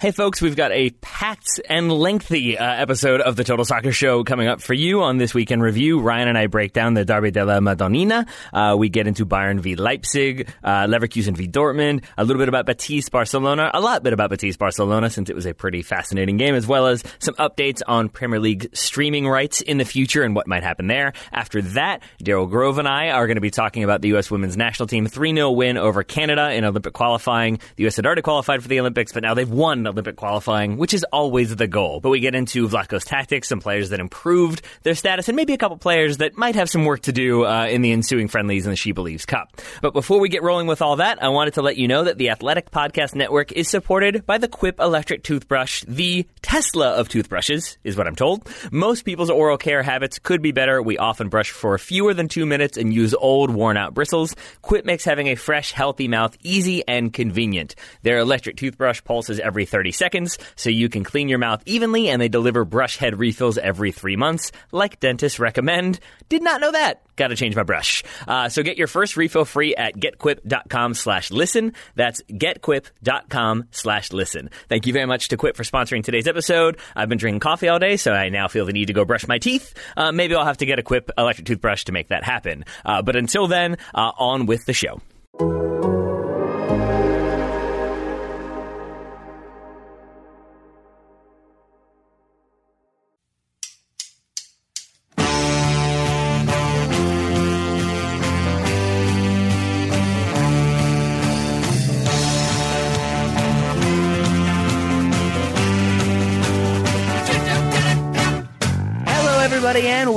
Hey, folks, we've got a packed and lengthy uh, episode of the Total Soccer Show coming up for you on this weekend review. Ryan and I break down the Derby della Madonnina. Uh, we get into Bayern v Leipzig, uh, Leverkusen v Dortmund, a little bit about Betis Barcelona, a lot bit about Betis Barcelona since it was a pretty fascinating game, as well as some updates on Premier League streaming rights in the future and what might happen there. After that, Daryl Grove and I are going to be talking about the U.S. women's national team 3 0 win over Canada in Olympic qualifying. The U.S. had already qualified for the Olympics, but now they've won Olympic qualifying, which is always the goal. But we get into Vlatko's tactics, some players that improved their status, and maybe a couple players that might have some work to do uh, in the ensuing friendlies in the She Believes Cup. But before we get rolling with all that, I wanted to let you know that the Athletic Podcast Network is supported by the Quip electric toothbrush, the Tesla of toothbrushes, is what I'm told. Most people's oral care habits could be better. We often brush for fewer than two minutes and use old, worn out bristles. Quip makes having a fresh, healthy mouth easy and convenient. Their electric toothbrush pulses every 30 seconds, so you can clean your mouth evenly, and they deliver brush head refills every three months, like dentists recommend. Did not know that. Got to change my brush. Uh, so get your first refill free at getquip.com slash listen. That's getquip.com slash listen. Thank you very much to Quip for sponsoring today's episode. I've been drinking coffee all day, so I now feel the need to go brush my teeth. Uh, maybe I'll have to get a Quip electric toothbrush to make that happen. Uh, but until then, uh, on with the show.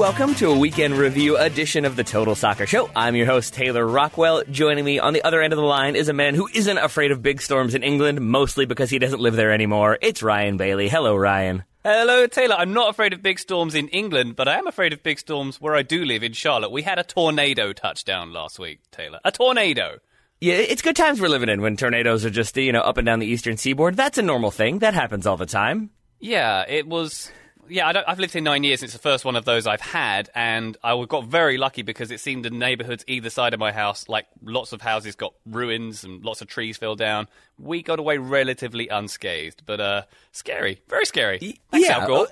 Welcome to a weekend review edition of the Total Soccer Show. I'm your host, Taylor Rockwell. Joining me on the other end of the line is a man who isn't afraid of big storms in England, mostly because he doesn't live there anymore. It's Ryan Bailey. Hello, Ryan. Hello, Taylor. I'm not afraid of big storms in England, but I am afraid of big storms where I do live in Charlotte. We had a tornado touchdown last week, Taylor. A tornado. Yeah, it's good times we're living in when tornadoes are just, you know, up and down the eastern seaboard. That's a normal thing. That happens all the time. Yeah, it was. Yeah, I don't, I've lived here nine years. It's the first one of those I've had, and I got very lucky because it seemed the neighbourhoods either side of my house, like lots of houses got ruins and lots of trees fell down. We got away relatively unscathed, but uh, scary, very scary. Thanks, yeah, Al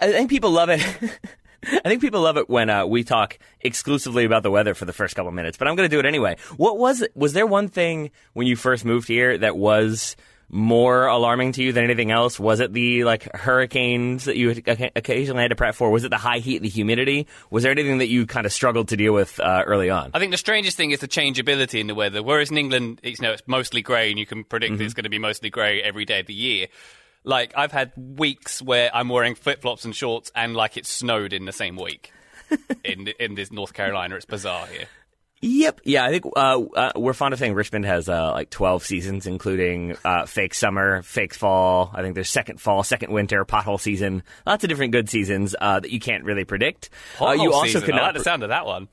I think people love it. I think people love it when uh, we talk exclusively about the weather for the first couple minutes, but I'm going to do it anyway. What was it? Was there one thing when you first moved here that was more alarming to you than anything else? Was it the like hurricanes that you occasionally had to prep for? Was it the high heat, the humidity? Was there anything that you kind of struggled to deal with uh, early on? I think the strangest thing is the changeability in the weather. Whereas in England, it's, you know, it's mostly grey, and you can predict Mm-hmm. it's going to be mostly grey every day of the year. Like I've had weeks where I'm wearing flip flops and shorts, and like it snowed in the same week in in this North Carolina. It's bizarre here. Yep. Yeah, I think uh, uh, we're fond of saying Richmond has uh, like 12 seasons, including uh, fake summer, fake fall. I think there's second fall, second winter, pothole season. Lots of different good seasons uh, that you can't really predict. Uh, Pothole you also season. I cannot. like the sound of that one.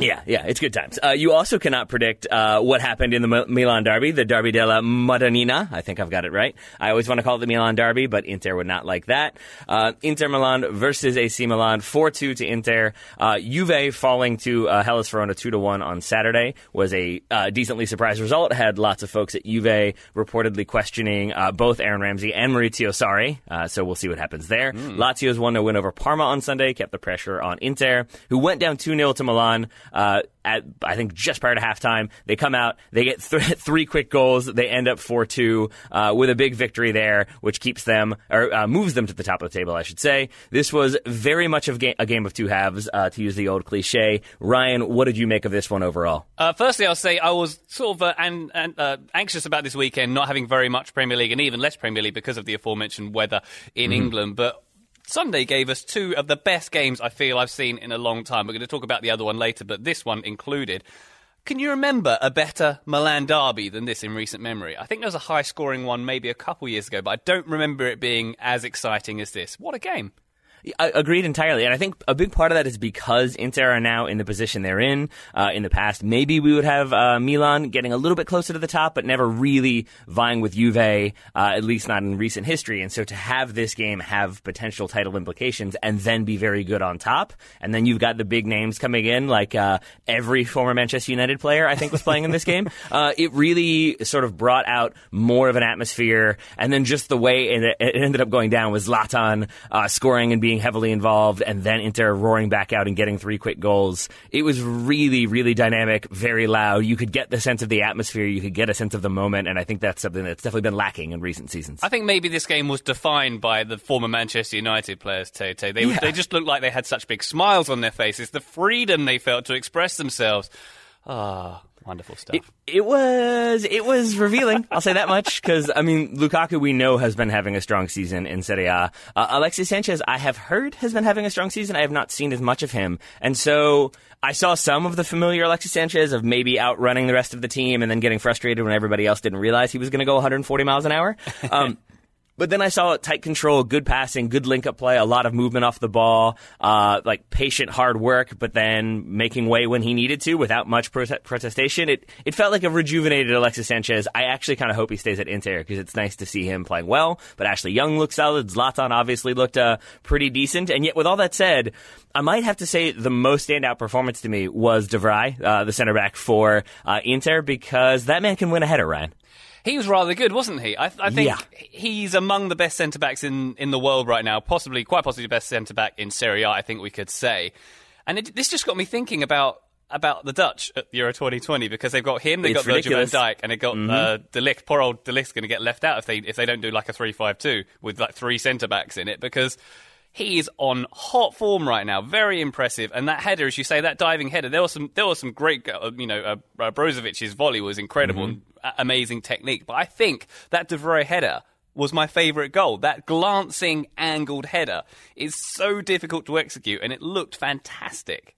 Yeah, yeah, it's good times. Uh, you also cannot predict uh, what happened in the M- Milan Derby, the Derby della Madonnina. I think I've got it right. I always want to call it the Milan Derby, but Inter would not like that. Uh, Inter Milan versus AC Milan, 4-2 to Inter. Uh, Juve falling to uh, Hellas Verona 2-1 on Saturday was a uh, decently surprised result. Had lots of folks at Juve reportedly questioning uh, both Aaron Ramsey and Maurizio Sarri, uh, so we'll see what happens there. Lazio's won a win over Parma on Sunday, kept the pressure on Inter, who went down 2-0 to Milan uh, at I think just prior to halftime. They come out, they get th- three quick goals. They end up four two uh, with a big victory there, which keeps them or uh, moves them to the top of the table, I should say. This was very much of ga- a game of two halves, uh, to use the old cliche. Ryan, what did you make of this one overall? Uh, firstly, I'll say I was sort of uh, an, an, uh, anxious about this weekend, not having very much Premier League and even less Premier League because of the aforementioned weather in England. But Sunday gave us two of the best games I feel I've seen in a long time. We're going to talk about the other one later, but this one included. Can you remember a better Milan derby than this in recent memory? I think there was a high scoring one maybe a couple years ago, but I don't remember it being as exciting as this. What a game! I agreed entirely, and I think a big part of that is because Inter are now in the position they're in. Uh, in the past, maybe we would have uh, Milan getting a little bit closer to the top, but never really vying with Juve, uh, at least not in recent history. And so to have this game have potential title implications and then be very good on top, and then you've got the big names coming in, like uh, every former Manchester United player I think was playing in this game. Uh, it really sort of brought out more of an atmosphere, and then just the way it, ended up going down was Zlatan uh, scoring and being being heavily involved and then Inter roaring back out and getting three quick goals. It was really, really dynamic, very loud. You could get the sense of the atmosphere, you could get a sense of the moment, and I think that's something that's definitely been lacking in recent seasons. I think maybe this game was defined by the former Manchester United players, Tete. They, yeah. they just looked like they had such big smiles on their faces, the freedom they felt to express themselves. Ah, oh, Wonderful stuff. It, it, was it was revealing. I'll say that much because I mean Lukaku we know has been having a strong season in Serie A. Uh, Alexis Sanchez I have heard has been having a strong season. I have not seen as much of him, and so I saw some of the familiar Alexis Sanchez of maybe outrunning the rest of the team and then getting frustrated when everybody else didn't realize he was going to go 140 miles an hour. Um, but then I saw tight control, good passing, good link up play, a lot of movement off the ball, uh, like patient hard work, but then making way when he needed to without much prote- protestation. It it felt like a rejuvenated Alexis Sanchez. I actually kind of hope he stays at Inter because it's nice to see him playing well. But Ashley Young looked solid. Zlatan obviously looked uh, pretty decent. And yet, with all that said, I might have to say the most standout performance to me was De Vrij, uh, the center back for uh, Inter, because that man can win a header, Ryan he was rather good, wasn't he? I, I think yeah. he's among the best centre backs in, in the world right now, possibly, quite possibly the best centre back in Serie A, I think we could say. And it, this just got me thinking about about the Dutch at Euro 2020 because they've got him, they've it's got. Virgil van Dijk, and they've got mm-hmm. uh. Poor old De Ligt's going to get left out if they if they don't do like a three-five-two with like three centre backs in it because he is on hot form right now, very impressive. And that header, as you say, that diving header, there was some there was some great, uh, you know, uh, uh, Brozovic's volley was incredible, mm-hmm. and, amazing technique. But I think that De Vrij header was my favourite goal. That glancing angled header is so difficult to execute, and it looked fantastic.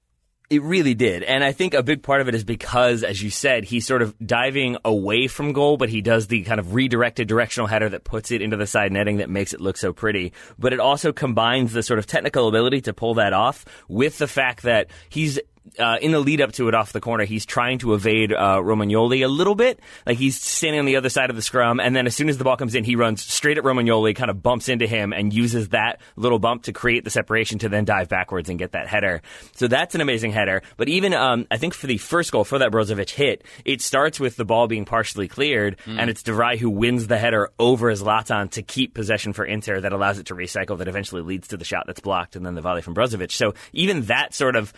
It really did. And I think a big part of it is because, as you said, he's sort of diving away from goal, but he does the kind of redirected directional header that puts it into the side netting that makes it look so pretty. But it also combines the sort of technical ability to pull that off with the fact that he's uh, in the lead up to it off the corner, he's trying to evade uh, Romagnoli a little bit. Like he's standing on the other side of the scrum, and then as soon as the ball comes in, he runs straight at Romagnoli, kind of bumps into him, and uses that little bump to create the separation to then dive backwards and get that header. So that's an amazing header. But even um, I think for the first goal, for that Brozovic hit, it starts with the ball being partially cleared, mm. and it's De Vrij who wins the header over Zlatan to keep possession for Inter that allows it to recycle, that eventually leads to the shot that's blocked, and then the volley from Brozovic. So even that sort of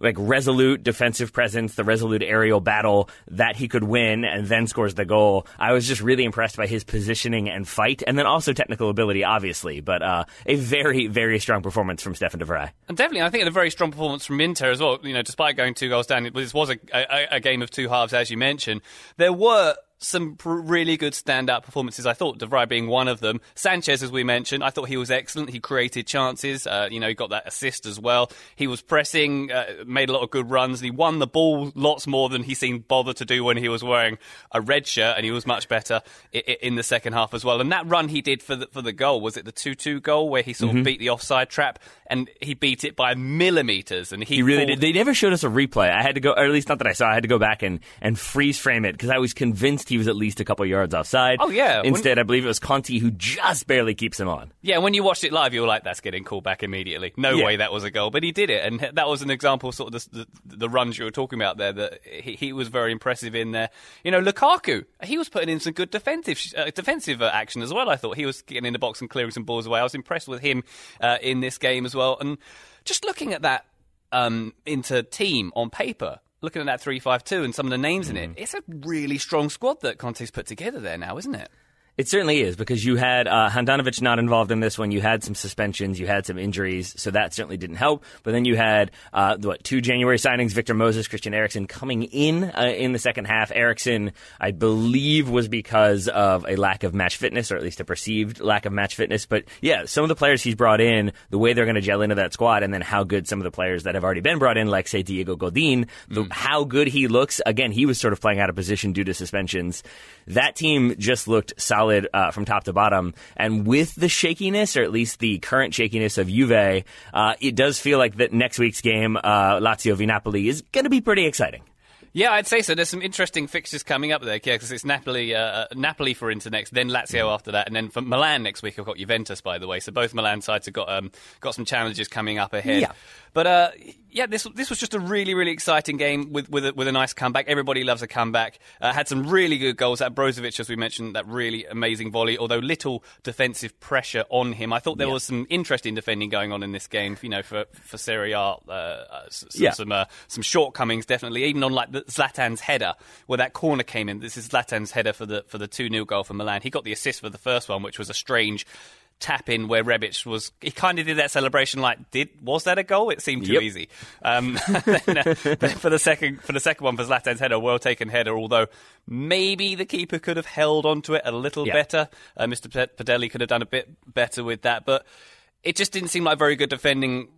like resolute defensive presence, the resolute aerial battle that he could win and then scores the goal. I was just really impressed by his positioning and fight, and then also technical ability, obviously, but uh, a very, very strong performance from Stefan de Vrij. And definitely, I think a very strong performance from Inter as well. You know, despite going two goals down, this was a, a, a game of two halves, as you mentioned. There were some really good standout performances. I thought De Vrij being one of them. Sanchez, as we mentioned, I thought he was excellent. He created chances. Uh, you know, he got that assist as well. He was pressing, uh, made a lot of good runs, and he won the ball lots more than he seemed bothered to do when he was wearing a red shirt, and he was much better in, in the second half as well. And that run he did for the, for the goal was it the two-two goal where he sort mm-hmm. of beat the offside trap, and he beat it by millimeters. And he, he really did. They never showed us a replay. I had to go, or at least not that I saw. I had to go back and and freeze frame it because I was convinced he was at least a couple yards offside. Oh yeah. Instead, when... I believe it was Conti who just barely keeps him on. Yeah, when you watched it live, you were like, "That's getting called back immediately." No yeah. way that was a goal, but he did it, and that was an example, sort of the, the, the runs you were talking about there. That he, he, was very impressive in there. You know, Lukaku, he was putting in some good defensive uh, defensive uh, action as well. I thought he was getting in the box and clearing some balls away. I was impressed with him uh, in this game as well, and just looking at that um, Inter team on paper looking at that 352 and some of the names mm. in it, mm. it's a really strong squad that Conte's put together there now, isn't it? It certainly is because you had uh, Handanovic not involved in this one. You had some suspensions, you had some injuries, so that certainly didn't help. But then you had uh, what two January signings: Victor Moses, Christian Eriksen coming in uh, in the second half. Eriksen, I believe, was because of a lack of match fitness, or at least a perceived lack of match fitness. But yeah, some of the players he's brought in, the way they're going to gel into that squad, and then how good some of the players that have already been brought in, like say Diego Godin, the, mm. how good he looks. Again, he was sort of playing out of position due to suspensions. That team just looked solid solid uh, from top to bottom. And with the shakiness, or at least the current shakiness of Juve, uh, it does feel like that next week's game, uh, Lazio v Napoli, is going to be pretty exciting. Yeah, I'd say so. There's some interesting fixtures coming up there, yeah, because it's Napoli, uh, Napoli for Inter next, then Lazio mm. after that, and then for Milan next week. I've got Juventus, by the way. So both Milan sides have got um, got some challenges coming up ahead. Yeah. But uh, yeah, this this was just a really really exciting game with with a, with a nice comeback. Everybody loves a comeback. Uh, had some really good goals. That Brozovic, as we mentioned, that really amazing volley. Although little defensive pressure on him, I thought there yeah. was some interesting defending going on in this game. You know, for for Serie A, uh, uh some yeah. some, uh, some shortcomings definitely. Even on like the Zlatan's header, where that corner came in. This is Zlatan's header for the for the two 0 goal for Milan. He got the assist for the first one, which was a strange tap in where Rebic was. He kind of did that celebration like, did was that a goal? It seemed too yep. easy. Um, then, uh, for the second for the second one for Zlatan's header, well taken header. Although maybe the keeper could have held onto it a little yep. better. Uh, Mr. Padelli could have done a bit better with that, but it just didn't seem like very good defending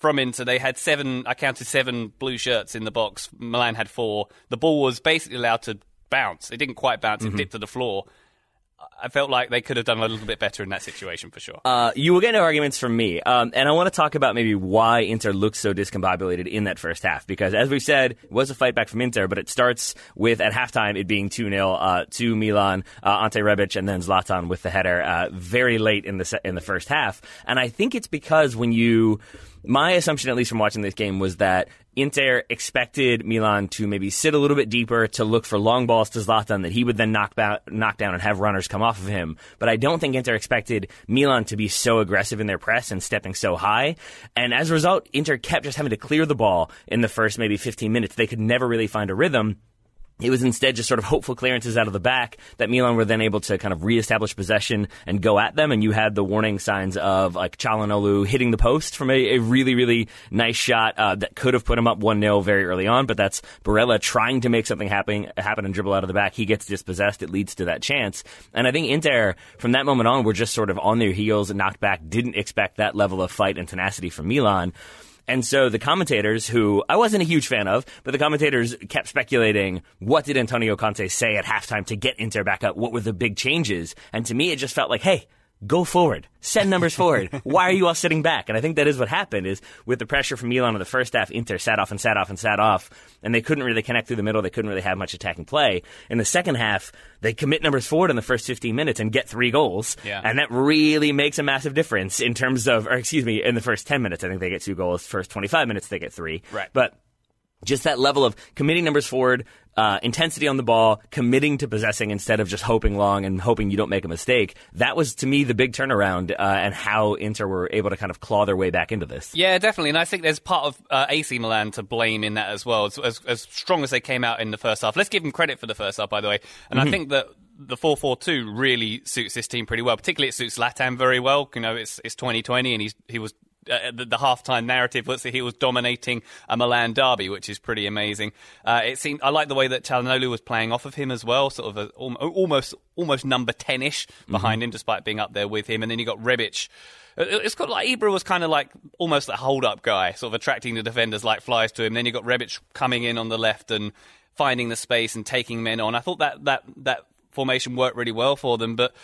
from Inter. They had seven. I counted seven blue shirts in the box. Milan had four. The ball was basically allowed to bounce. It didn't quite bounce. It mm-hmm. dipped to the floor. I felt like they could have done a little bit better in that situation for sure. Uh, you will get no arguments from me, um, and I want to talk about maybe why Inter looks so discombobulated in that first half. Because as we've said, it was a fight back from Inter, but it starts with at halftime it being two 0 uh, to Milan, uh, Ante Rebic, and then Zlatan with the header uh, very late in the se- in the first half. And I think it's because when you my assumption, at least from watching this game, was that Inter expected Milan to maybe sit a little bit deeper to look for long balls to Zlatan that he would then knock, ba- knock down and have runners come off of him. But I don't think Inter expected Milan to be so aggressive in their press and stepping so high. And as a result, Inter kept just having to clear the ball in the first maybe 15 minutes. They could never really find a rhythm. It was instead just sort of hopeful clearances out of the back that Milan were then able to kind of reestablish possession and go at them. And you had the warning signs of like Calhanoglu hitting the post from a, a really, really nice shot uh, that could have put him up 1 0 very early on. But that's Barella trying to make something happen, happen and dribble out of the back. He gets dispossessed. It leads to that chance. And I think Inter, from that moment on, were just sort of on their heels knocked back, didn't expect that level of fight and tenacity from Milan. And so the commentators, who I wasn't a huge fan of, but the commentators kept speculating what did Antonio Conte say at halftime to get Inter back up? What were the big changes? And to me, it just felt like, hey, go forward, send numbers forward. Why are you all sitting back? And I think that is what happened is with the pressure from Milan in the first half, Inter sat off and sat off and sat off, and they couldn't really connect through the middle. They couldn't really have much attacking play. In the second half, they commit numbers forward in the first 15 minutes and get three goals. Yeah. And that really makes a massive difference in terms of, or excuse me, in the first 10 minutes, I think they get two goals. First 25 minutes, they get three. Right. But just that level of committing numbers forward, uh, intensity on the ball, committing to possessing instead of just hoping long and hoping you don't make a mistake. That was to me the big turnaround uh, and how Inter were able to kind of claw their way back into this. Yeah, definitely, and I think there's part of uh, AC Milan to blame in that as well. As, as, as, strong as they came out in the first half, let's give them credit for the first half, by the way. And mm-hmm. I think that the 4-4-2 really suits this team pretty well. Particularly, it suits Zlatan very well. You know, it's it's 2020, and he's he was uh, the, the halftime narrative was that he was dominating a Milan derby, which is pretty amazing. Uh, it seemed I like the way that Calhanoglu was playing off of him as well, sort of a, almost almost number ten ish behind mm-hmm. him, despite being up there with him. And then you got Rebic. Uh, it's got like Ibra was kind of like almost a hold up guy, sort of attracting the defenders like flies to him. Then you got Rebic coming in on the left and finding the space and taking men on. I thought that that that formation worked really well for them, but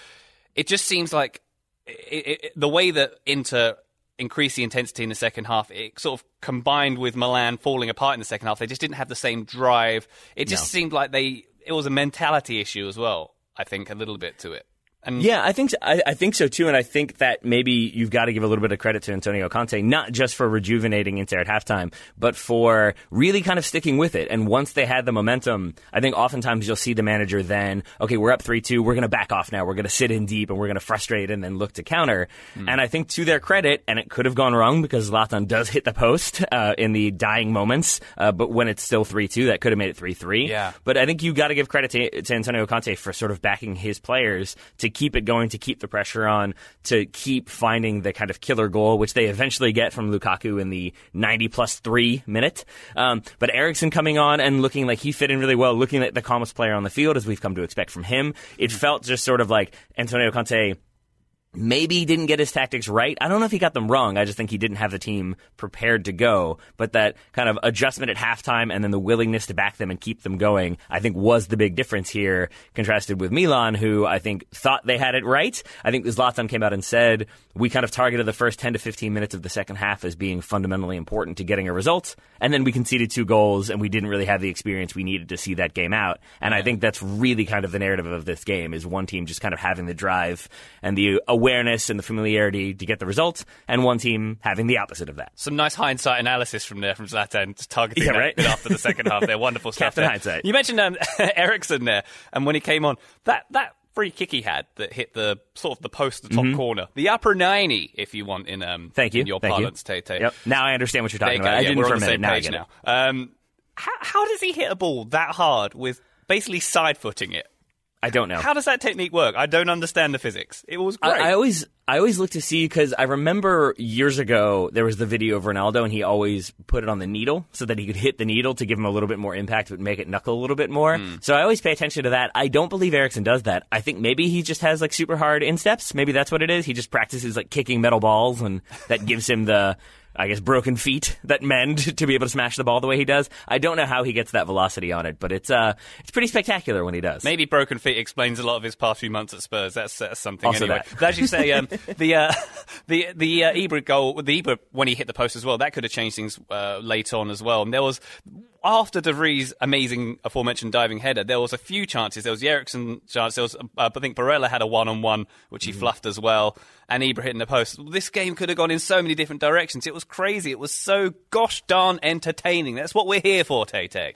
it just seems like it, it, the way that Inter increase the intensity in the second half. It sort of combined with Milan falling apart in the second half. They just didn't have the same drive. It just no. seemed like they it was a mentality issue as well. I think a little bit to it. And yeah, I think so, I, I, think so too, and I think that maybe you've got to give a little bit of credit to Antonio Conte, not just for rejuvenating Inter at halftime, but for really kind of sticking with it. And once they had the momentum, I think oftentimes you'll see the manager then, okay, we're up three two, we're going to back off now, we're going to sit in deep, and we're going to frustrate and then look to counter. Mm. And I think to their credit, and it could have gone wrong because Zlatan does hit the post uh, in the dying moments, uh, but when it's still three two, that could have made it three three. Yeah. But I think you got to give credit to, to Antonio Conte for sort of backing his players to keep it going, to keep the pressure on, to keep finding the kind of killer goal, which they eventually get from Lukaku in the 90 plus three minute. Um, but Eriksen coming on and looking like he fit in really well, looking like the calmest player on the field, as we've come to expect from him. It felt just sort of like Antonio Conte maybe he didn't get his tactics right. I don't know if he got them wrong. I just think he didn't have the team prepared to go. But that kind of adjustment at halftime and then the willingness to back them and keep them going, I think was the big difference here, contrasted with Milan, who I think thought they had it right. I think Zlatan came out and said, we kind of targeted the first 10 to 15 minutes of the second half as being fundamentally important to getting a result. And then we conceded two goals and we didn't really have the experience we needed to see that game out. And I think that's really kind of the narrative of this game is one team just kind of having the drive and the awareness and the familiarity to get the result, and one team having the opposite of that. Some nice hindsight analysis from there from Zlatan, just targeting Yeah, right? after the second half. There, wonderful stuff. Captain there. hindsight. You mentioned um, Eriksen there, and when he came on, that that free kick he had that hit the sort of the post, the top corner, the upper ninety, if you want in um Mm-hmm. Thank you. in your Thank parlance, Tay. Yep. Now I understand what you're talking you about. I didn't we're for on a minute. Now now. Um, how, how does he hit a ball that hard with basically side footing it? I don't know. How does that technique work? I don't understand the physics. It was great. I, I always I always look to see because I remember years ago there was the video of Ronaldo and he always put it on the needle so that he could hit the needle to give him a little bit more impact but make it knuckle a little bit more. Hmm. So I always pay attention to that. I don't believe Eriksen does that. I think maybe he just has like super hard insteps. Maybe that's what it is. He just practices like kicking metal balls and that gives him the I guess broken feet that mend to be able to smash the ball the way he does. I don't know how he gets that velocity on it, but it's uh it's pretty spectacular when he does. Maybe broken feet explains a lot of his past few months at Spurs. That's, that's something Also anyway. that. But as you say, um, the uh, the the uh, Ibra goal, the Ibra when he hit the post as well, that could have changed things uh, late on as well. And there was after De Vrij's amazing aforementioned diving header, there was a few chances. There was the Eriksen chance. There was, uh, I think, Barella had a one-on-one which he fluffed as well, and Ibra hitting the post. This game could have gone in so many different directions. It was crazy. It was so gosh darn entertaining. That's what we're here for, Tay Tay.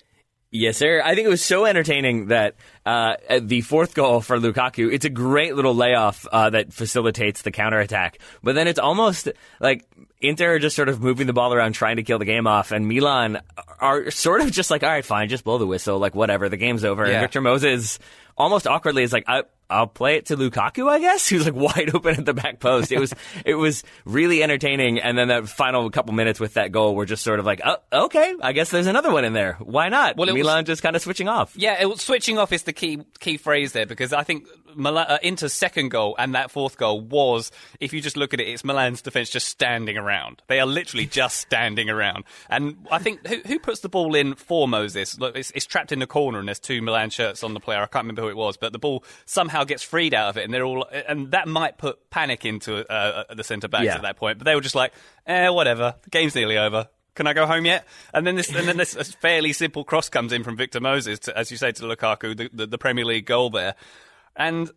Yes, sir. I think it was so entertaining that uh, the fourth goal for Lukaku, it's a great little layoff uh, that facilitates the counterattack. But then it's almost like Inter are just sort of moving the ball around trying to kill the game off, and Milan are sort of just like, all right, fine, just blow the whistle, like whatever, the game's over. Yeah. And Victor Moses almost awkwardly is like, I, I'll play it to Lukaku, I guess. Who's like wide open at the back post. It was it was really entertaining. And then that final couple minutes with that goal were just sort of like, oh, okay, I guess there's another one in there. Why not? Well, it was- Milan just kind of switching off. Yeah, it, was- switching off is the key key phrase there because I think Milan, uh, Inter's second goal and that fourth goal was, if you just look at it, it's Milan's defense just standing around. They are literally just standing around. And I think who, who puts the ball in for Moses? Look, it's, it's trapped in the corner and there's two Milan shirts on the player. I can't remember who it was, but the ball somehow gets freed out of it, and they're all, and that might put panic into uh, uh, the centre backs Yeah. at that point. But they were just like, eh, whatever, the game's nearly over. Can I go home yet? And then this, and then this this fairly simple cross comes in from Victor Moses, to, as you say, to Lukaku, the, the, the Premier League goal there, and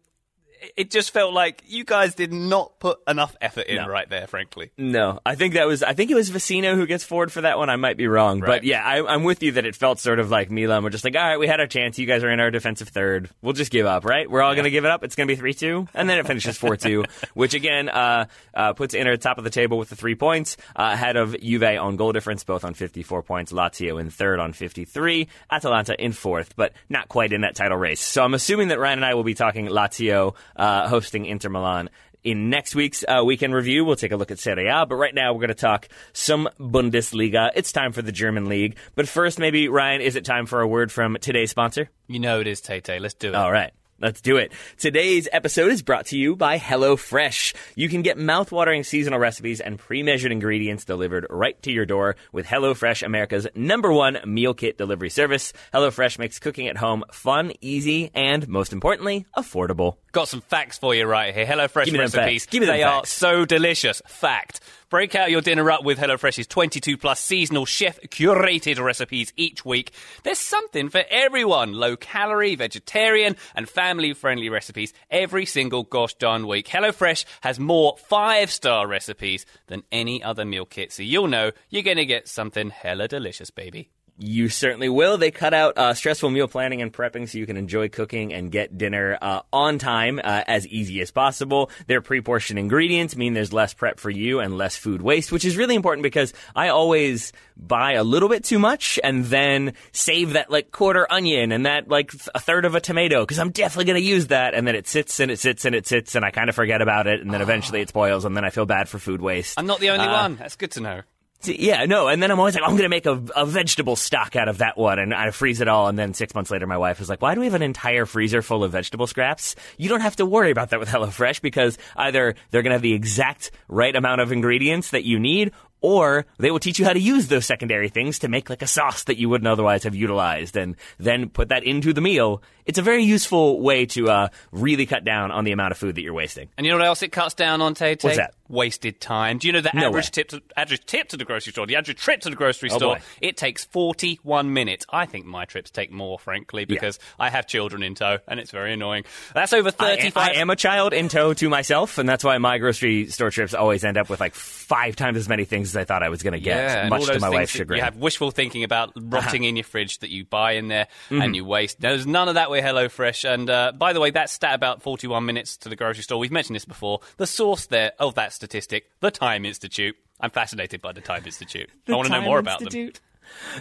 it- just felt like you guys did not put enough effort in No. right there, frankly. No, I think that was I think it was Vecino who gets forward for that one. I might be wrong, Right. but yeah, I, I'm with you that it felt sort of like Milan were just like, all right, we had our chance. You guys are in our defensive third. We'll just give up, right? We're all going to give it up. It's going to be three two, and then it finishes four two, which again uh, uh, puts Inter at the top of the table with the three points uh, ahead of Juve on goal difference, both on 54 points. Lazio in third on 53. Atalanta in fourth, but not quite in that title race. So I'm assuming that Ryan and I will be talking Lazio uh, hosting Inter Milan in next week's uh, weekend review, we'll take a look at Serie A, but right now we're going to talk some Bundesliga. It's time for the German league. But first, maybe, Ryan, is it time for a word from today's sponsor? You know it is, Tay Tay. Let's do it. All right. Let's do it. Today's episode is brought to you by HelloFresh. You can get mouthwatering seasonal recipes and pre-measured ingredients delivered right to your door with HelloFresh, America's number one meal kit delivery service. HelloFresh makes cooking at home fun, easy, and most importantly, affordable. Got some facts for you right here. HelloFresh recipes. Give me They are so delicious. Fact. Break out your dinner up with HelloFresh's 22 plus seasonal chef curated recipes each week. There's something for everyone. Low calorie, vegetarian, and family friendly recipes every single gosh darn week. HelloFresh has more five star recipes than any other meal kit. So you'll know you're going to get something hella delicious, baby. You certainly will. They cut out uh, stressful meal planning and prepping so you can enjoy cooking and get dinner uh, on time uh, as easy as possible. Their pre-portioned ingredients mean there's less prep for you and less food waste, which is really important because I always buy a little bit too much and then save that like quarter onion and that like a third of a tomato because I'm definitely going to use that. And then it sits and it sits and it sits and I kind of forget about it and then eventually it spoils and then I feel bad for food waste. I'm not the only Uh, one. That's good to know. Yeah, no, and then I'm always like, oh, I'm going to make a, a vegetable stock out of that one, and I freeze it all, and then six months later, my wife is like, why do we have an entire freezer full of vegetable scraps? You don't have to worry about that with HelloFresh because either they're going to have the exact right amount of ingredients that you need, or they will teach you how to use those secondary things to make like a sauce that you wouldn't otherwise have utilized and then put that into the meal. It's a very useful way to uh, really cut down on the amount of food that you're wasting. And you know what else it cuts down on, Tay What's that? Wasted time. Do you know the No average way. tip to average tip to the grocery store, the average trip to the grocery Oh, store, boy. it takes 41 minutes. I think my trips take more, frankly, because I have children in tow, and it's very annoying. That's over I, 35. I am a child in tow to myself, and that's why my grocery store trips always end up with like five times as many things as I thought I was going to get, Yeah, much to my wife's that chagrin. You have wishful thinking about rotting in your fridge that you buy in there Mm-hmm. and you waste. There's none of that with HelloFresh. And uh, by the way, that stat about 41 minutes to the grocery store, we've mentioned this before. The source there of that statistic, the Time Institute. I'm fascinated by the Time Institute. I want to know more about them.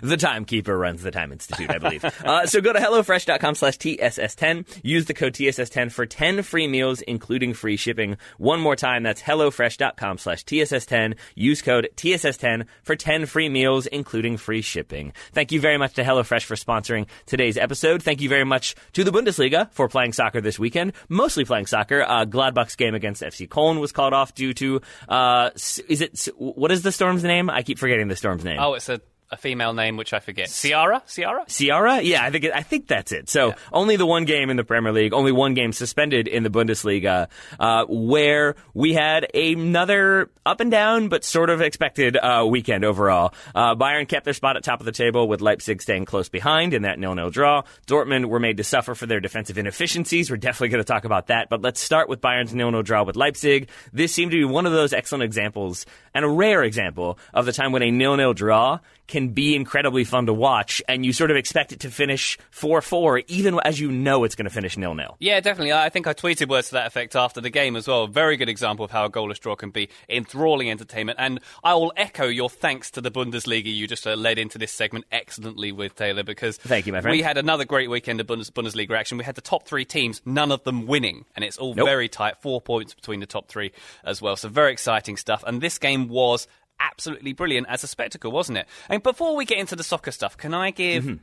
The Timekeeper runs the Time Institute, I believe. uh, so go to HelloFresh.com slash TSS10. Use the code TSS10 for 10 free meals, including free shipping. One more time, that's HelloFresh.com slash TSS10. Use code TSS10 for 10 free meals, including free shipping. Thank you very much to HelloFresh for sponsoring today's episode. Thank you very much to the Bundesliga for playing soccer this weekend. Mostly playing soccer. Uh, Gladbach's game against FC Köln was called off due to, uh, is it, what is the Storm's name? I keep forgetting the Storm's name. Oh, it's a, a female name which I forget. Ciara? Ciara? Ciara? Yeah, I think it, I think that's it. So only the one game in the Premier League, only one game suspended in the Bundesliga, uh, where we had another up and down but sort of expected uh, weekend overall. Uh, Bayern kept their spot at top of the table with Leipzig staying close behind in that nil-nil draw. Dortmund were made to suffer for their defensive inefficiencies. We're definitely going to talk about that. But let's start with Bayern's nil-nil draw with Leipzig. This seemed to be one of those excellent examples and a rare example of the time when a nil-nil draw can be incredibly fun to watch, and you sort of expect it to finish 4 4, even as you know it's going to finish nil nil. Yeah, definitely. I think I tweeted words to that effect after the game as well. Very good example of how a goalless draw can be enthralling entertainment. And I will echo your thanks to the Bundesliga. You just uh, led into this segment excellently with Taylor because Thank you, my friend. we had another great weekend of Bundes- Bundesliga action. We had the top three teams, none of them winning, and it's all Nope. very tight. Four points between the top three as well. So very exciting stuff. And this game was absolutely brilliant as a spectacle, wasn't it? And before we get into the soccer stuff, can I give Mm-hmm.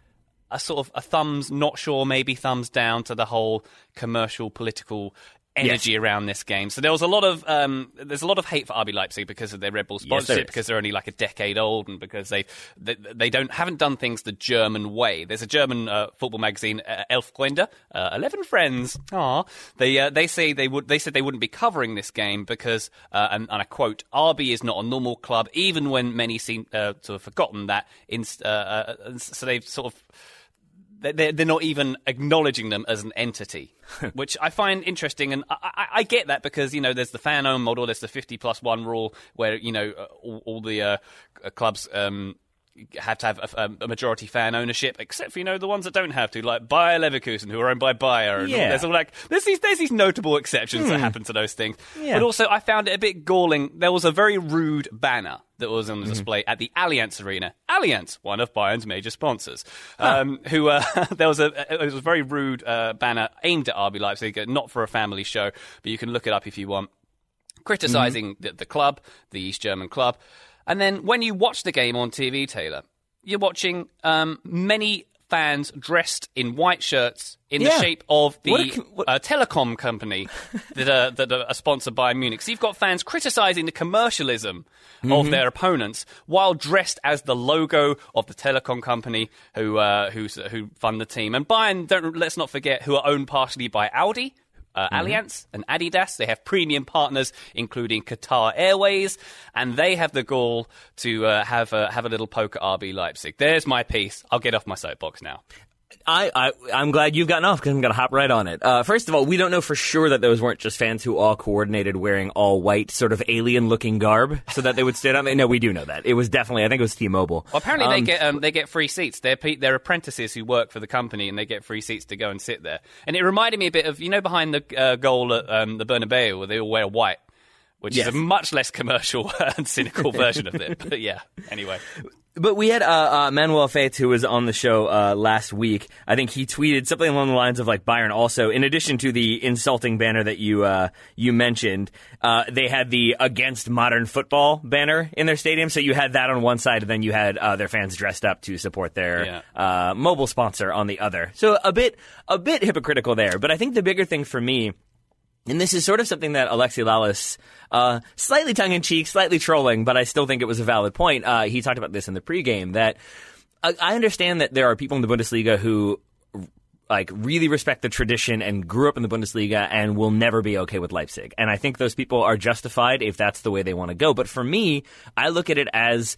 a sort of a thumbs, not sure, maybe thumbs down to the whole commercial, political energy around this game. So there was a lot of um, there's a lot of hate for RB Leipzig because of their Red Bull sponsorship, is. because they're only like a decade old, and because they they, they don't haven't done things the German way. There's a German uh, football magazine, uh, uh, Eleven Friends. Ah, they uh, they say they would they said they wouldn't be covering this game because, uh, and, and I quote, RB is not a normal club, even when many seem uh, to have forgotten that. In, uh, so they've sort of they're, they're not even acknowledging them as an entity, which I find interesting. And I, I, I get that because, you know, there's the fan owned model, there's the 50 plus one rule where, you know, uh, all, all the uh, uh, clubs. Um, have to have a, a majority fan ownership, except for you know the ones that don't have to, like Bayer Leverkusen, who are owned by Bayer. And all- Yeah. there's all like there's these there's these notable exceptions that happen to those things. Yeah. But also, I found it a bit galling. There was a very rude banner that was on display at the Allianz Arena. Allianz, one of Bayern's major sponsors, um, who uh, there was a it was a very rude uh, banner aimed at RB Leipzig, uh, not for a family show, but you can look it up if you want criticizing the, the club, the East German club. And then when you watch the game on TV, Taylor, you're watching um, many fans dressed in white shirts in Yeah. the shape of the What a what- uh, telecom company that are, that are sponsored by Munich. So you've got fans criticizing the commercialism Mm-hmm. of their opponents while dressed as the logo of the telecom company who uh, who fund the team. And Bayern, don't, let's not forget, who are owned partially by Audi. Uh, Allianz and Adidas. They have premium partners, including Qatar Airways, and they have the goal to uh, have a, have a little poke at RB Leipzig. There's my piece. I'll get off my soapbox now. I, I, I'm glad you've gotten off because I'm going to hop right on it. Uh, first of all, we don't know for sure that those weren't just fans who all coordinated wearing all white, sort of alien looking garb so that they would stand on. No, we do know that. It was definitely, I think it was T Mobile. Well, apparently they get um, they get free seats. They're pe- they're apprentices who work for the company, and they get free seats to go and sit there. And it reminded me a bit of you know behind the uh, goal at um, the Bernabeu where they all wear white, which Yes. is a much less commercial and cynical version of it. But yeah, anyway. But we had uh, uh, Manuel Veth, who was on the show uh, last week. I think he tweeted something along the lines of like Bayern also, in addition to the insulting banner that you uh, you mentioned, uh, they had the against modern football banner in their stadium. So you had that on one side, and then you had uh, their fans dressed up to support their mobile sponsor on the other. So a bit a bit hypocritical there. But I think the bigger thing for me and this is sort of something that Alexi Lalas, uh, slightly tongue in cheek, slightly trolling, but I still think it was a valid point. Uh, he talked about this in the pregame that uh, I understand that there are people in the Bundesliga who like really respect the tradition and grew up in the Bundesliga and will never be okay with Leipzig. And I think those people are justified if that's the way they want to go. But for me, I look at it as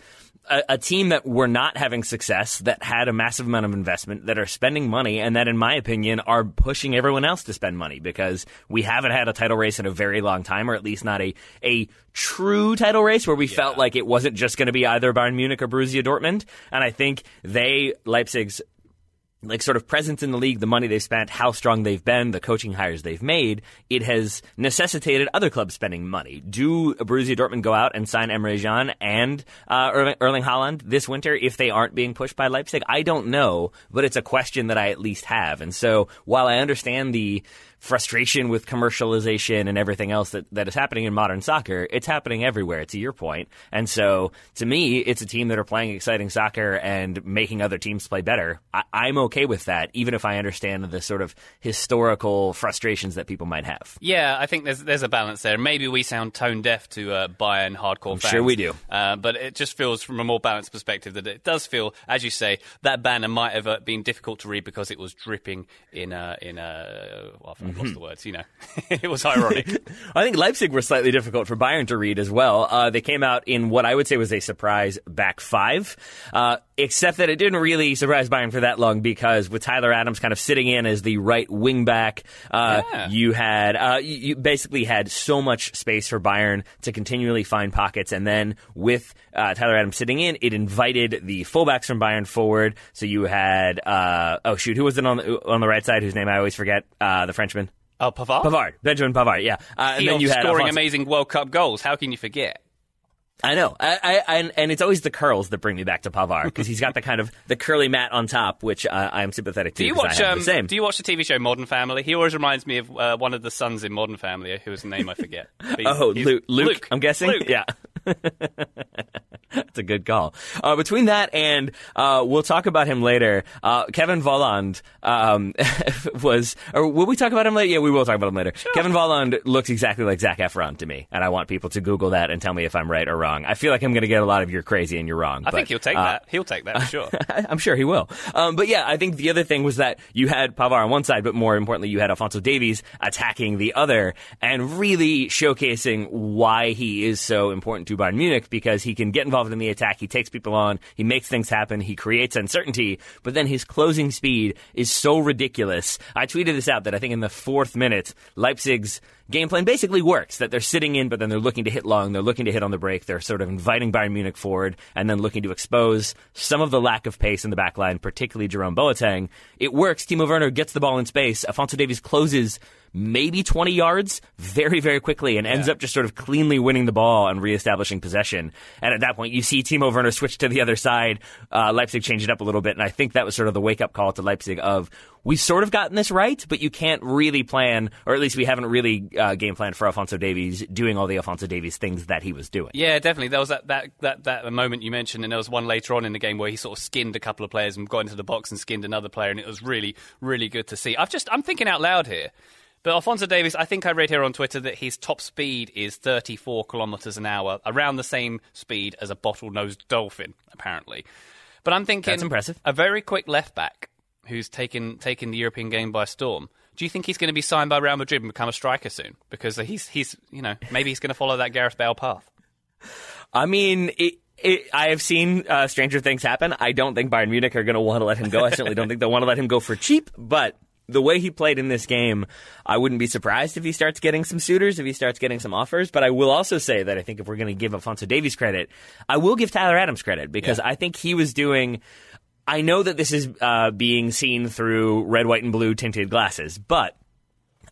a, a, team that were not having success, that had a massive amount of investment, that are spending money, and that, in my opinion, are pushing everyone else to spend money because we haven't had a title race in a very long time, or at least not a a true title race where we yeah. felt like it wasn't just going to be either Bayern Munich or Borussia Dortmund. And I think they, Leipzig's like sort of presence in the league, the money they've spent, how strong they've been, the coaching hires they've made, it has necessitated other clubs spending money. Do Borussia Dortmund go out and sign Emre Can and uh, Erling, Erling Haaland this winter if they aren't being pushed by Leipzig? I don't know, but it's a question that I at least have. And so while I understand the frustration with commercialization and everything else that, that is happening in modern soccer, it's happening everywhere, to your point. And so, to me, it's a team that are playing exciting soccer and making other teams play better. I, I'm okay with that, even if I understand the sort of historical frustrations that people might have. Yeah, I think there's there's a balance there. Maybe we sound tone deaf to uh, Bayern hardcore I'm fans. Sure, we do. Uh, but it just feels, from a more balanced perspective, that it does feel, as you say, that banner might have uh, been difficult to read because it was dripping in a in a. Well, I've lost the words, you know. it was ironic. I think Leipzig were slightly difficult for Bayern to read as well. Uh, they came out in what I would say was a surprise back five, uh, except that it didn't really surprise Bayern for that long because with Tyler Adams kind of sitting in as the right wing back, uh, yeah. you had uh, you basically had so much space for Bayern to continually find pockets, and then with uh, Tyler Adams sitting in, it invited the fullbacks from Bayern forward. So you had uh, oh shoot, who was it on the on the right side? Whose name I always forget? the Frenchman. Oh, Pavard? Pavard. Benjamin Pavard, yeah. Uh, and then you had scoring amazing World Cup goals. How can you forget? I know, I, I, I, and it's always the curls that bring me back to Pavard because he's got the kind of the curly mat on top, which uh, I am sympathetic to. Do you watch? Um, the same. Do you watch the TV show Modern Family? He always reminds me of uh, one of the sons in Modern Family, whose name I forget. oh, Luke, Luke, Luke, I'm guessing. Luke. Yeah. That's a good call. Uh, between that and uh, we'll talk about him later. Uh, Kevin Volland um, was, or will we talk about him later? Yeah, we will talk about him later. Sure. Kevin Volland looks exactly like Zac Efron to me, and I want people to Google that and tell me if I'm right or wrong. I feel like I'm going to get a lot of you're crazy and you're wrong. I but, think he'll take uh, that. He'll take that for sure. I'm sure he will. Um, but yeah, I think the other thing was that you had Pavard on one side, but more importantly, you had Alphonso Davies attacking the other and really showcasing why he is so important to Bayern Munich because he can get involved in the attack. He takes people on. He makes things happen. He creates uncertainty. But then his closing speed is so ridiculous. I tweeted this out that I think in the fourth minute, Leipzig's game plan basically works. That they're sitting in, but then they're looking to hit long. They're looking to hit on the break. They're sort of inviting Bayern Munich forward and then looking to expose some of the lack of pace in the back line, particularly Jerome Boateng. It works. Timo Werner gets the ball in space. Alphonso Davies closes maybe 20 yards very, very quickly and ends up just sort of cleanly winning the ball and reestablishing possession. And at that point, you see Timo Werner switch to the other side. Uh, Leipzig change it up a little bit. And I think that was sort of the wake up call to Leipzig of we've sort of gotten this right, but you can't really plan, or at least we haven't really uh, game planned for Alphonso Davies doing all the Alphonso Davies things that he was doing. Yeah, definitely. There was that, that, that, that moment you mentioned, and there was one later on in the game where he sort of skinned a couple of players and got into the box and skinned another player, and it was really, really good to see. I've just, I'm thinking out loud here. But Alphonso Davies, I think I read here on Twitter that his top speed is 34 kilometres an hour, around the same speed as a bottlenose dolphin, apparently. But I'm thinking That's impressive. a very quick left back who's taken taken the European game by storm. Do you think he's going to be signed by Real Madrid and become a striker soon? Because he's he's you know maybe he's going to follow that Gareth Bale path. I mean, it, it, I have seen uh, stranger things happen. I don't think Bayern Munich are going to want to let him go. I certainly don't think they'll want to let him go for cheap. But the way he played in this game, I wouldn't be surprised if he starts getting some suitors, if he starts getting some offers. But I will also say that I think if we're going to give Alphonso Davies credit, I will give Tyler Adams credit because yeah. I think he was doing. I know that this is uh, being seen through red, white, and blue tinted glasses, but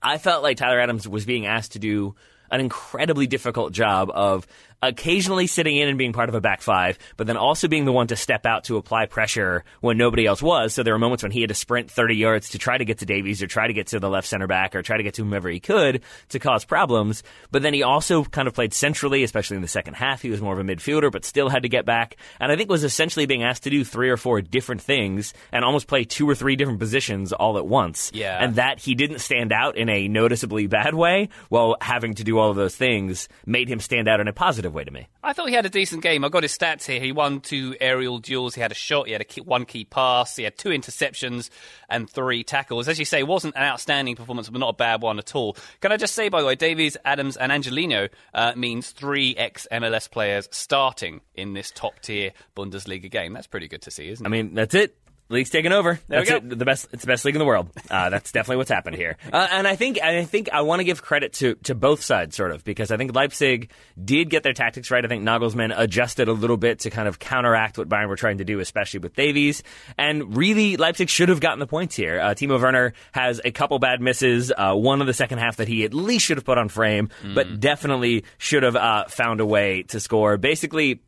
I felt like Tyler Adams was being asked to do an incredibly difficult job of occasionally sitting in and being part of a back five, but then also being the one to step out to apply pressure when nobody else was. So there were moments when he had to sprint 30 yards to try to get to Davies or try to get to the left center back or try to get to whomever he could to cause problems. But then he also kind of played centrally, especially in the second half. He was more of a midfielder, but still had to get back. And I think was essentially being asked to do three or four different things and almost play two or three different positions all at once. Yeah. And that he didn't stand out in a noticeably bad way while having to do all of those things made him stand out in a positive way to me. I thought he had a decent game. I got his stats here. He won two aerial duels. He had a shot. He had a key, one key pass. He had two interceptions and three tackles. As you say, it wasn't an outstanding performance, but not a bad one at all. Can I just say, by the way, Davies, Adams, and Angelino uh, means three ex MLS players starting in this top tier Bundesliga game. That's pretty good to see, isn't it? I mean, that's it. League's taking over. There That's it. The best. It's the best league in the world. Uh, that's definitely what's happened here. Uh, and I think I think I want to give credit to to both sides, sort of, because I think Leipzig did get their tactics right. I think Nagelsmann adjusted a little bit to kind of counteract what Bayern were trying to do, especially with Davies. And really, Leipzig should have gotten the points here. Uh, Timo Werner has a couple bad misses. Uh, one of the second half that he at least should have put on frame, but definitely should have uh, found a way to score. Basically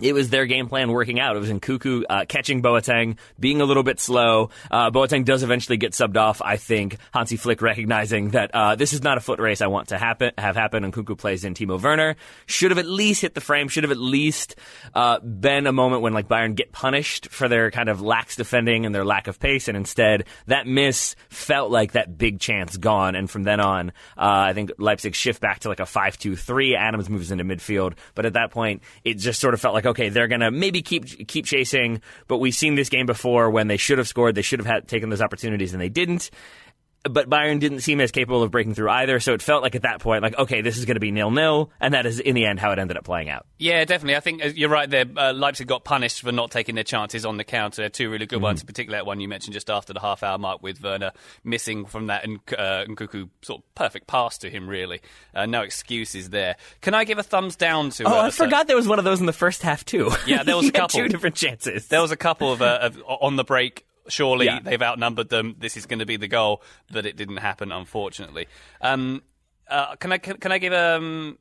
it was their game plan working out. It was Nkunku uh, catching Boateng, being a little bit slow. Uh, Boateng does eventually get subbed off. I think Hansi Flick recognizing that uh, this is not a foot race I want to happen have happen. And Nkunku plays in Timo Werner. Should have at least hit the frame. Should have at least uh, been a moment when like Bayern get punished for their kind of lax defending and their lack of pace. And instead, that miss felt like that big chance gone. And from then on, uh, I think Leipzig shift back to like a five-two-three. Adams moves into midfield, but at that point, it just sort of felt like okay, they're gonna maybe keep keep chasing. But we've seen this game before when they should have scored, they should have had taken those opportunities, and they didn't. But Bayern didn't seem as capable of breaking through either, so it felt like at that point, like okay, this is going to be nil nil, and that is in the end how it ended up playing out. Yeah, definitely. I think uh, you're right there. Uh, Leipzig got punished for not taking their chances on the counter. They're two really good ones, particularly that one you mentioned just after the half hour mark with Werner missing from that and uh, Nkunku sort of perfect pass to him, really. Uh, no excuses there. Can I give a thumbs down to Oh, uh, I forgot there was one of those in the first half too. Yeah, there was a couple. two different chances. There was a couple of, uh, of on the break. Surely Yeah. they've outnumbered them. This is going to be the goal, but it didn't happen, unfortunately. Um, uh, can I can, can I give um?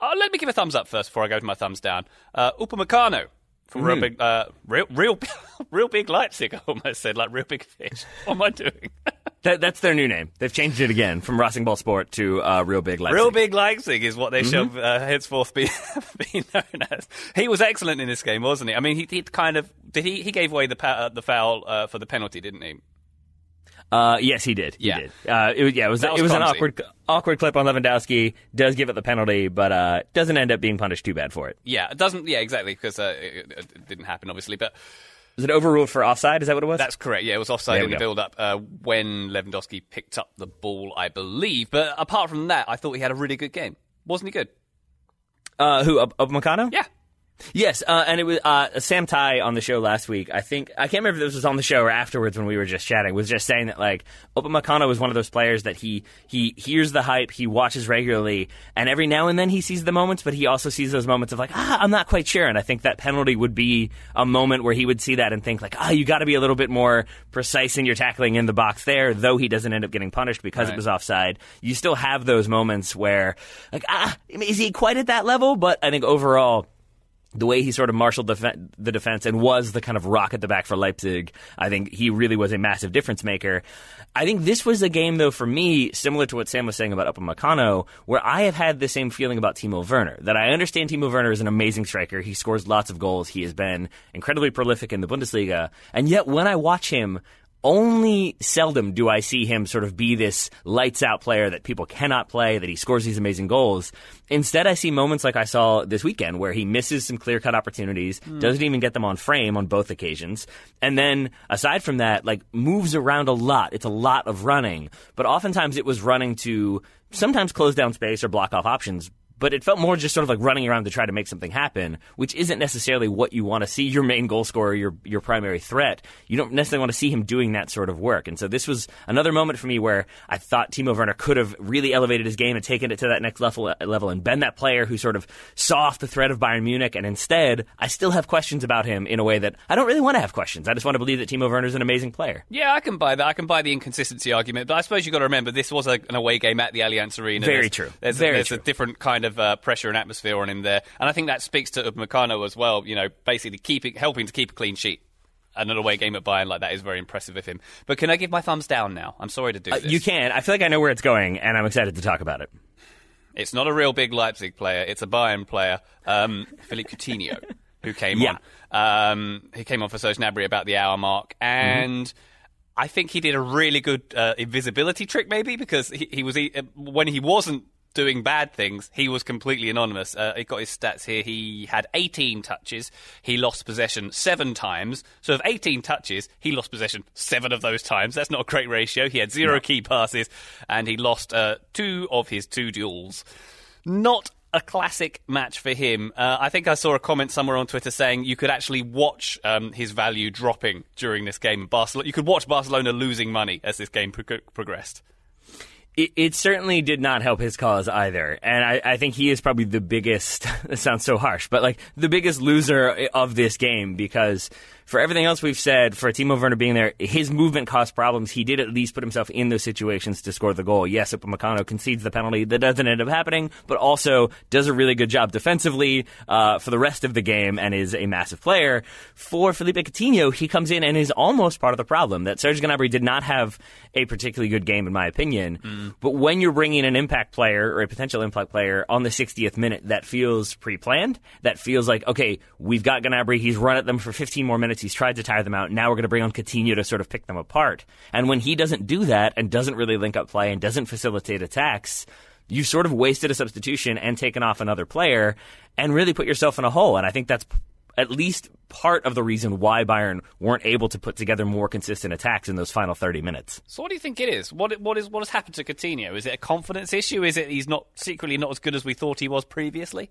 Uh, let me give a thumbs up first before I go to my thumbs down. Uh, Upamecano from real big, uh, real real real big Leipzig. I almost said like real big fish. What am I doing? That, that's their new name. They've changed it again from RasenBallsport to uh, Real Big Leipzig. Real big Leipzig is what they shall uh, henceforth be, be known as. He was excellent in this game, wasn't he? I mean, he, he kind of did he he gave away the uh, the foul uh, for the penalty, didn't he? Uh, yes, he did. He Yeah. did. Uh, it, was- yeah, it was, was it was an awkward awkward clip on Lewandowski. Does give it the penalty, but uh, doesn't end up being punished too bad for it. Yeah, it doesn't. Yeah, exactly, because uh, it, it didn't happen, obviously. But Was it overruled for offside? Is that what it was? that's correct. Yeah, it was offside in the go. build-up uh, when Lewandowski picked up the ball, I believe. But apart from that, I thought he had a really good game. Wasn't he good? uh, who? Up, Upamecano? Yeah. Yes, uh, and it was uh, Sam Ty on the show last week. I think I can't remember if this was on the show or afterwards when we were just chatting. Was just saying that like Upamecano was one of those players that he he hears the hype, he watches regularly, and every now and then he sees the moments, but he also sees those moments of like ah, I'm not quite sure. And I think that penalty would be a moment where he would see that and think like ah, you got to be a little bit more precise in your tackling in the box there. Though he doesn't end up getting punished because it was offside, you still have those moments where like ah, is he quite at that level? But I think overall the way he sort of marshaled the, the defense and was the kind of rock at the back for Leipzig, I think he really was a massive difference maker. I think this was a game, though, for me, similar to what Sam was saying about Upamecano, where I have had the same feeling about Timo Werner. That I understand Timo Werner is an amazing striker. He scores lots of goals. He has been incredibly prolific in the Bundesliga. And yet, when I watch him, only seldom do I see him sort of be this lights out player that people cannot play, that he scores these amazing goals. Instead, I see moments like I saw this weekend where he misses some clear cut opportunities, hmm. doesn't even get them on frame on both occasions. And then, aside from that, like moves around a lot. It's a lot of running, but oftentimes it was running to sometimes close down space or block off options. But it felt more just sort of like running around to try to make something happen, which isn't necessarily what you want to see your main goal scorer, your your primary threat. You don't necessarily want to see him doing that sort of work. And so this was another moment for me where I thought Timo Werner could have really elevated his game and taken it to that next level level and been that player who sort of saw off the threat of Bayern Munich. And instead, I still have questions about him in a way that I don't really want to have questions. I just want to believe that Timo Werner is an amazing player. Yeah, I can buy that. I can buy the inconsistency argument, but I suppose you've got to remember this was a, an away game at the Allianz Arena. Very there's, true. There's, Very there's true. a different kind of uh, pressure and atmosphere on him there, and I think that speaks to Upamecano as well. You know, basically keeping helping to keep a clean sheet. another an away game at Bayern like that is very impressive of him. But can I give my thumbs down now? I'm sorry to do Uh, this. you can. I feel like I know where it's going, and I'm excited to talk about it. It's not a real big Leipzig player. It's a Bayern player, um, Philippe Coutinho, who came Yeah. on. Um, he came on for Serge Gnabry about the hour mark, and I think he did a really good uh, invisibility trick, maybe because he, he was he, uh, when he wasn't doing bad things, he was completely anonymous. Uh, he got his stats here. He had 18 touches. He lost possession seven times. So of 18 touches, he lost possession seven of those times. That's not a great ratio. He had zero key passes, and he lost uh, two of his two duels. Not a classic match for him. Uh, I think I saw a comment somewhere on Twitter saying you could actually watch um, his value dropping during this game. Barcelona, you could watch Barcelona losing money as this game pro- progressed. It, it certainly did not help his cause either. And I, I think he is probably the biggest, it sounds so harsh, but like the biggest loser of this game because for everything else we've said, for Timo Werner being there, his movement caused problems. He did at least put himself in those situations to score the goal. Yes, Upamecano concedes the penalty that doesn't end up happening, but also does a really good job defensively uh, for the rest of the game and is a massive player. For Felipe Coutinho, he comes in and is almost part of the problem. That Serge Gnabry did not have a particularly good game, in my opinion. But when you're bringing an impact player or a potential impact player on the 60th minute, that feels pre-planned. That feels like okay, we've got Gnabry. He's run at them for 15 more minutes. He's tried to tire them out. Now we're going to bring on Coutinho to sort of pick them apart. And when he doesn't do that and doesn't really link up play and doesn't facilitate attacks, you've sort of wasted a substitution and taken off another player and really put yourself in a hole. And I think that's at least part of the reason why Bayern weren't able to put together more consistent attacks in those final 30 minutes. So what do you think it is? What what is what has happened to Coutinho? Is it a confidence issue? Is it he's not secretly not as good as we thought he was previously?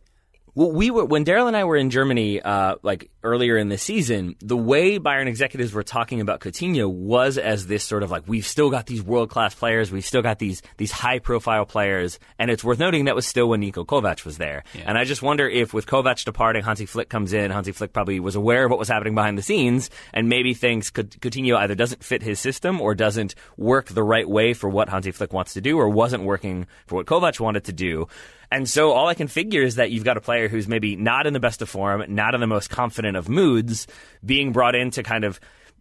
Well, we were when Daryl and I were in Germany, uh, like earlier in the season. The way Bayern executives were talking about Coutinho was as this sort of like we've still got these world class players, we've still got these these high profile players, and it's worth noting that was still when Nico Kovac was there. And I just wonder if with Kovac departing, Hansi Flick comes in. Hansi Flick probably was aware of what was happening behind the scenes, and maybe thinks Cout- Coutinho either doesn't fit his system or doesn't work the right way for what Hansi Flick wants to do, or wasn't working for what Kovac wanted to do. And so all I can figure is that you've got a player who's maybe not in the best of form, not in the most confident of moods, being brought in to kind of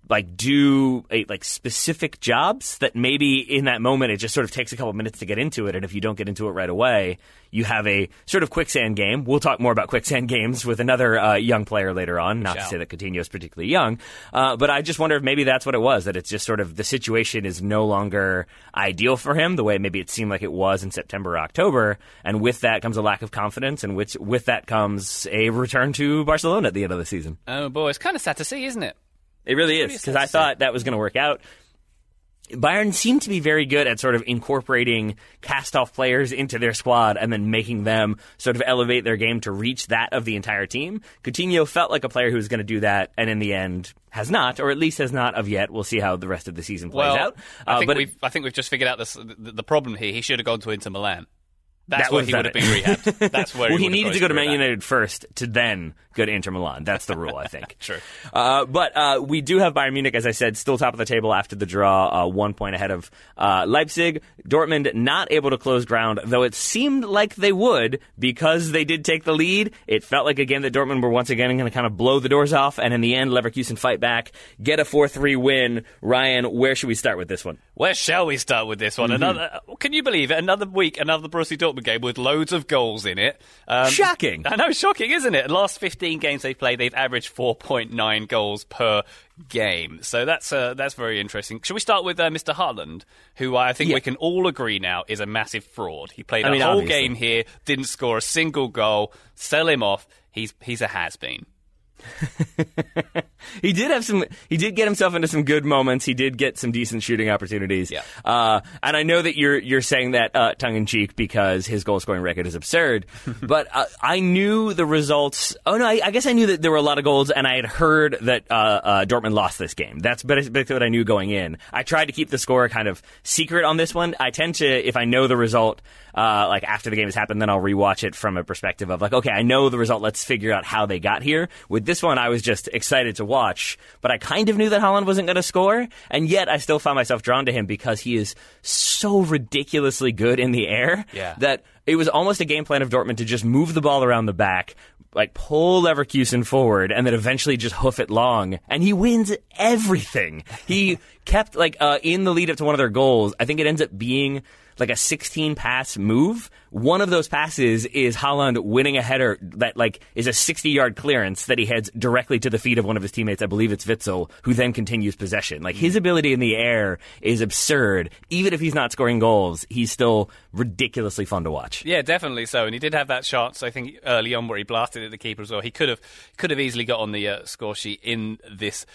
like do a, like specific jobs that maybe in that moment it just sort of takes a couple minutes to get into it. And if you don't get into it right away you have a sort of quicksand game. We'll talk more about quicksand games with another uh, young player later on. Not to say that Coutinho is particularly young. Uh, but I just wonder if maybe that's what it was that it's just sort of the situation is no longer ideal for him the way maybe it seemed like it was in September or October. And with that comes a lack of confidence and which with that comes a return to Barcelona at the end of the season. Oh boy, it's kind of sad to see, isn't it? It really is because I thought that was going to work out. Bayern seemed to be very good at sort of incorporating cast-off players into their squad and then making them sort of elevate their game to reach that of the entire team. Coutinho felt like a player who was going to do that, and in the end has not, or at least has not of yet. We'll see how the rest of the season plays Well, out. I Uh, think but we've I think we've just figured out this, the, the problem here. He should have gone to Inter Milan. That's That where he would have been rehabbed. That's where well, he, he would have needed to go to Man. United first to then go to Inter Milan. That's the rule, I think. True. Uh, but uh, we do have Bayern Munich, as I said, still top of the table after the draw, uh, one point ahead of uh, Leipzig. Dortmund not able to close ground, though it seemed like they would because they did take the lead. It felt like again that Dortmund were once again going to kind of blow the doors off, and in the end, Leverkusen fight back, get a four-three win. Ryan, where should we start with this one? Where shall we start with this one? Mm-hmm. Another? Can you believe it? Another week, another Borussia Dortmund game with loads of goals in it. Um, Shocking. I know, shocking, isn't it? Last 15 games they've played, they've averaged 4.9 goals per game. So that's uh, that's very interesting. Should we start with uh, Mr. Haaland, who I think Yeah. we can all agree now is a massive fraud. He played I a mean, whole obviously. game here, didn't score a single goal. Sell him off. He's he's a has been. he did have some. He did get himself into some good moments. He did get some decent shooting opportunities. Yeah. Uh, and I know that you're you're saying that uh, tongue in cheek because his goal scoring record is absurd. but uh, I knew the results. Oh no, I, I, guess I knew that there were a lot of goals, and I had heard that uh, uh, Dortmund lost this game. That's basically what I knew going in. I tried to keep the score kind of secret on this one. I tend to, if I know the result, uh, like after the game has happened, then I'll rewatch it from a perspective of like, okay, I know the result. Let's figure out how they got here. With this one, I was just excited to watch, but I kind of knew that Haaland wasn't going to score, and yet I still found myself drawn to him because he is so ridiculously good in the air yeah. that it was almost a game plan of Dortmund to just move the ball around the back, like pull Leverkusen forward, and then eventually just hoof it long, and he wins everything. He kept like uh, in the lead up to one of their goals. I think it ends up being like a 16 pass move. One of those passes is Haaland winning a header that like is a 60 yard clearance that he heads directly to the feet of one of his teammates. I believe it's Witsel, who then continues possession. Like his ability in the air is absurd. Even if he's not scoring goals, he's still ridiculously fun to watch. Yeah, definitely so. And he did have that chance, I think, early on where he blasted at the keeper as well. He could have could have easily got on the uh, score sheet in this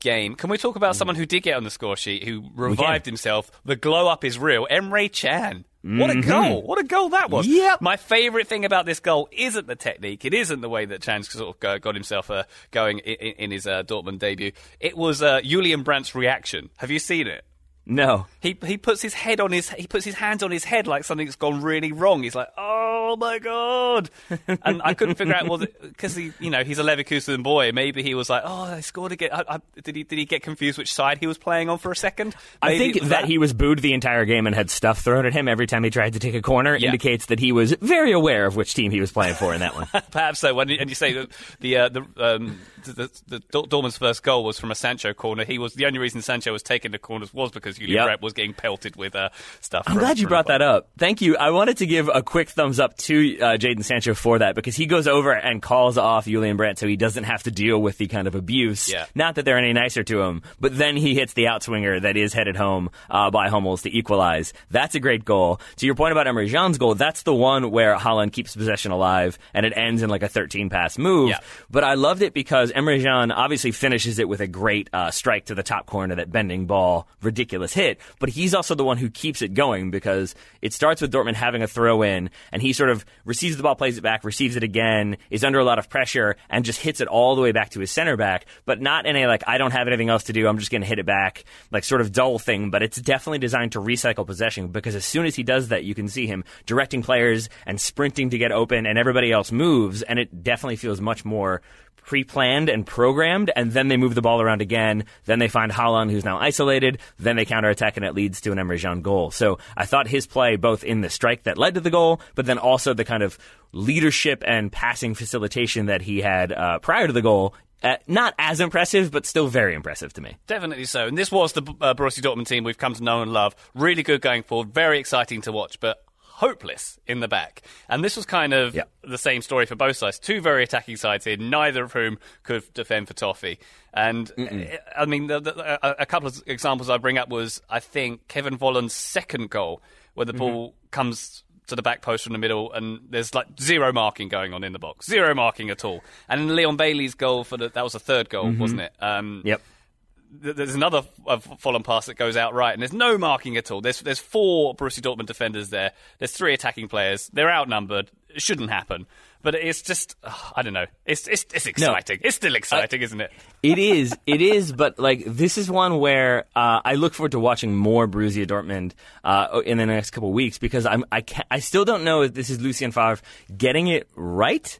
game. Can we talk about mm. someone who did get on the score sheet, who revived himself? The glow up is real. Emre Can. What a mm-hmm. goal! What a goal that was! Yep. My favourite thing about this goal isn't the technique. It isn't the way that Can sort of got himself uh, going in, in his uh, Dortmund debut. It was uh, Julian Brandt's reaction. Have you seen it? No. He he puts his head on his he puts his hands on his head like something's gone really wrong. He's like, "Oh my god!" and I couldn't figure out was because he you know he's a Leverkusen boy. Maybe he was like, "Oh, I scored again." I, I, did he did he get confused which side he was playing on for a second? Maybe I think that, that, he was booed the entire game and had stuff thrown at him every time he tried to take a corner. Yeah. Indicates that he was very aware of which team he was playing for in that one. Perhaps so. When and you say that the uh, the um, the, the, the Dortmund's first goal was from a Sancho corner. He was the only reason Sancho was taking the corners was because Julian yep. was getting pelted with uh, stuff. I'm glad you brought that up. Thank you. I wanted to give a quick thumbs up to uh, Jadon Sancho for that because he goes over and calls off Julian Brandt so he doesn't have to deal with the kind of abuse. Yeah. Not that they're any nicer to him, but then he hits the outswinger that is headed home uh, by Hummels to equalize. That's a great goal. To your point about Emre Can's goal, that's the one where Haaland keeps possession alive and it ends in like a 13 pass move. Yeah. But I loved it because Emre Can obviously finishes it with a great uh, strike to the top corner, that bending ball, ridiculous hit. But he's also the one who keeps it going because it starts with Dortmund having a throw in, and he sort of receives the ball, plays it back, receives it again, is under a lot of pressure, and just hits it all the way back to his center back. But not in a like I don't have anything else to do, I'm just going to hit it back, like sort of dull thing. But it's definitely designed to recycle possession because as soon as he does that, you can see him directing players and sprinting to get open, and everybody else moves, and it definitely feels much more pre-planned and programmed, and then they move the ball around again. Then they find Haaland, who's now isolated. Then they counterattack, and it leads to an Emre Can goal. So I thought his play, both in the strike that led to the goal, but then also the kind of leadership and passing facilitation that he had uh, prior to the goal, uh, not as impressive, but still very impressive to me. Definitely so. And this was the uh, Borussia Dortmund team we've come to know and love. Really good going forward. Very exciting to watch. But hopeless in the back. And this was kind of the same story for both sides. Two very attacking sides here, neither of whom could defend for Toffee. And Mm-mm. I mean, the, the, a, a, couple of examples I bring up was I think Kevin Volland's second goal, where the mm-hmm. ball comes to the back post from the middle, and there's like zero marking going on in the box, zero marking at all. And Leon Bailey's goal for the, that was the third goal, mm-hmm. wasn't it? Um, yep there's another fallen pass that goes out right, and there's no marking at all. There's there's four Borussia Dortmund defenders there. There's three attacking players. They're outnumbered. It shouldn't happen, but it's just I don't know. It's it's it's exciting. No. It's still exciting, uh, isn't it? it is. It is. But like this is one where uh, I look forward to watching more Borussia Dortmund uh, in the next couple of weeks because I'm I can I still don't know if this is Lucien Favre getting it right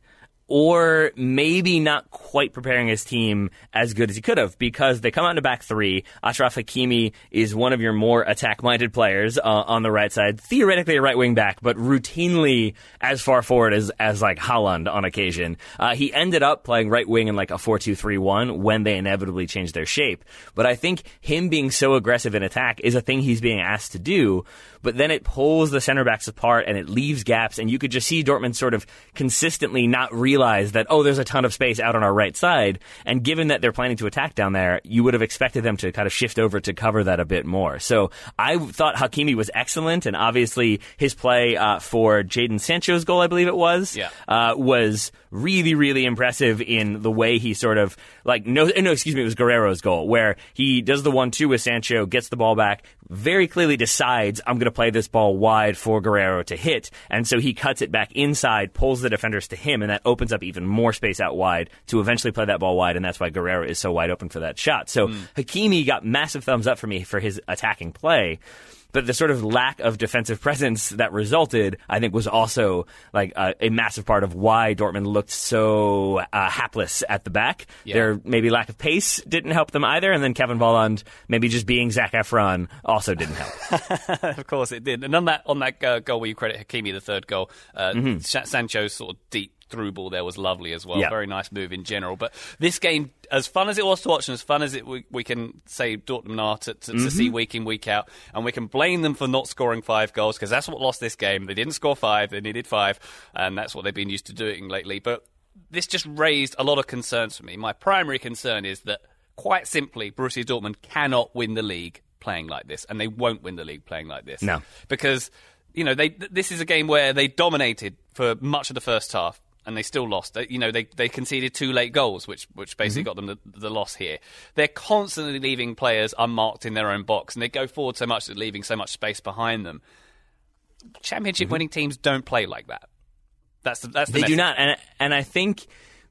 or maybe not quite preparing his team as good as he could have because they come out in a back three. Achraf Hakimi is one of your more attack minded players uh, on the right side, theoretically a right wing back, but routinely as far forward as, as like Haaland on occasion. Uh, he ended up playing right wing in like a 4 2 3 1 when they inevitably changed their shape. But I think him being so aggressive in attack is a thing he's being asked to do. But then it pulls the center backs apart and it leaves gaps, and you could just see Dortmund sort of consistently not realize that, oh, there's a ton of space out on our right side. And given that they're planning to attack down there, you would have expected them to kind of shift over to cover that a bit more. So I thought Hakimi was excellent, and obviously his play uh, for Jadon Sancho's goal, I believe it was, Yeah. uh, was really, really impressive in the way he sort of like no, eh, no, excuse me, it was Guerrero's goal where he does the one-two with Sancho, gets the ball back, very clearly decides I'm going to play this ball wide for Guerrero to hit, and so he cuts it back inside, pulls the defenders to him, and that opens up even more space out wide to eventually play that ball wide, and that's why Guerrero is so wide open for that shot. So hmm. Hakimi got massive thumbs up for me for his attacking play. But the sort of lack of defensive presence that resulted, I think, was also like uh, a massive part of why Dortmund looked so uh, hapless at the back. Yeah. Their maybe lack of pace didn't help them either, and then Kevin Volland maybe just being Zac Efron also didn't help. of course it did. And on that on that uh, goal where you credit Hakimi, the third goal, uh, Mm-hmm. Sancho's sort of deep through ball there was lovely as well. Yeah. Very nice move in general. But this game, as fun as it was to watch, and as fun as it we, we can say Dortmund are to, to, to Mm-hmm. see week in week out, and we can blame them for not scoring five goals because that's what lost this game. They didn't score five; they needed five, and that's what they've been used to doing lately. But this just raised a lot of concerns for me. My primary concern is that, quite simply, Borussia Dortmund cannot win the league playing like this, and they won't win the league playing like this. No. because you know they this is a game where they dominated for much of the first half. And they still lost. They, you know, they, they conceded two late goals, which which basically mm-hmm. got them the, the loss here. They're constantly leaving players unmarked in their own box, and they go forward so much that leaving so much space behind them. Championship mm-hmm. winning teams don't play like that. That's the, that's the They do not, and and I think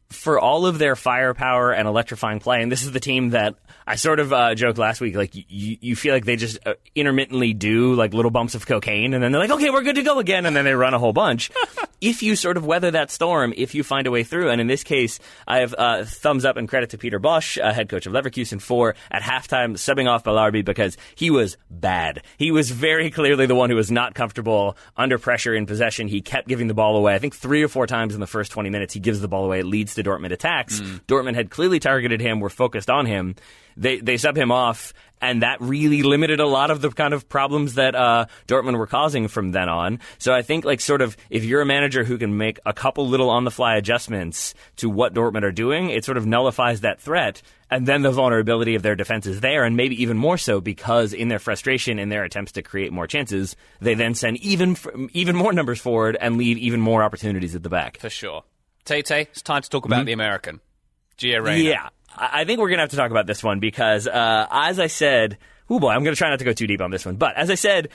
for all of their firepower and electrifying play, and this is the team that I sort of uh, joked last week. Like you, you feel like they just uh, intermittently do like little bumps of cocaine, and then they're like, okay, we're good to go again, and then they run a whole bunch. if you sort of weather that storm, if you find a way through, and in this case, I have uh, thumbs up and credit to Peter Bosz, uh, head coach of Leverkusen, for at halftime subbing off Ballarby because he was bad. He was very clearly the one who was not comfortable under pressure in possession. He kept giving the ball away. I think three or four times in the first 20 minutes, he gives the ball away. It leads to Dortmund attacks. Dortmund had clearly targeted him, were focused on him. They, they sub him off, and that really limited a lot of the kind of problems that uh, Dortmund were causing from then on. So I think, like, sort of, if you're a manager who can make a couple little on the fly adjustments to what Dortmund are doing, it sort of nullifies that threat. And then the vulnerability of their defense is there, and maybe even more so because in their frustration, in their attempts to create more chances, they then send even even more numbers forward and leave even more opportunities at the back. for sure. Tay Tay, it's time to talk about the American. Gio Reyna. Mm-hmm. Yeah, I I think we're gonna have to talk about this one because, uh, as I said, oh boy, I'm gonna try not to go too deep on this one. But as I said,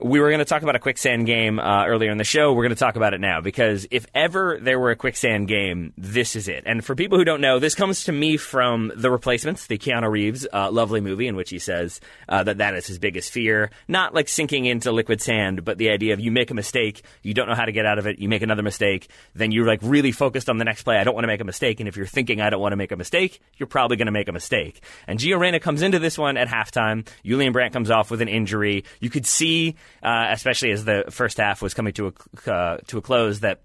we were gonna talk about a quicksand game uh, earlier in the show. We're gonna talk about it now because if ever there were a quicksand game, this is it. And for people who don't know, this comes to me from The Replacements, the Keanu Reeves uh, lovely movie in which he says uh, that that is his biggest fear, not like sinking into liquid sand, but the idea of you make a mistake, you don't know how to get out of it, you make another mistake, then you're like really focused on the next play. I don't want to make a mistake, and if you're thinking I don't want to make a mistake, you're probably going to make a mistake. And Gio Reyna comes into this one at halftime. Julian Brandt comes off with an injury. You could see, uh, especially as the first half was coming to a uh, to a close, that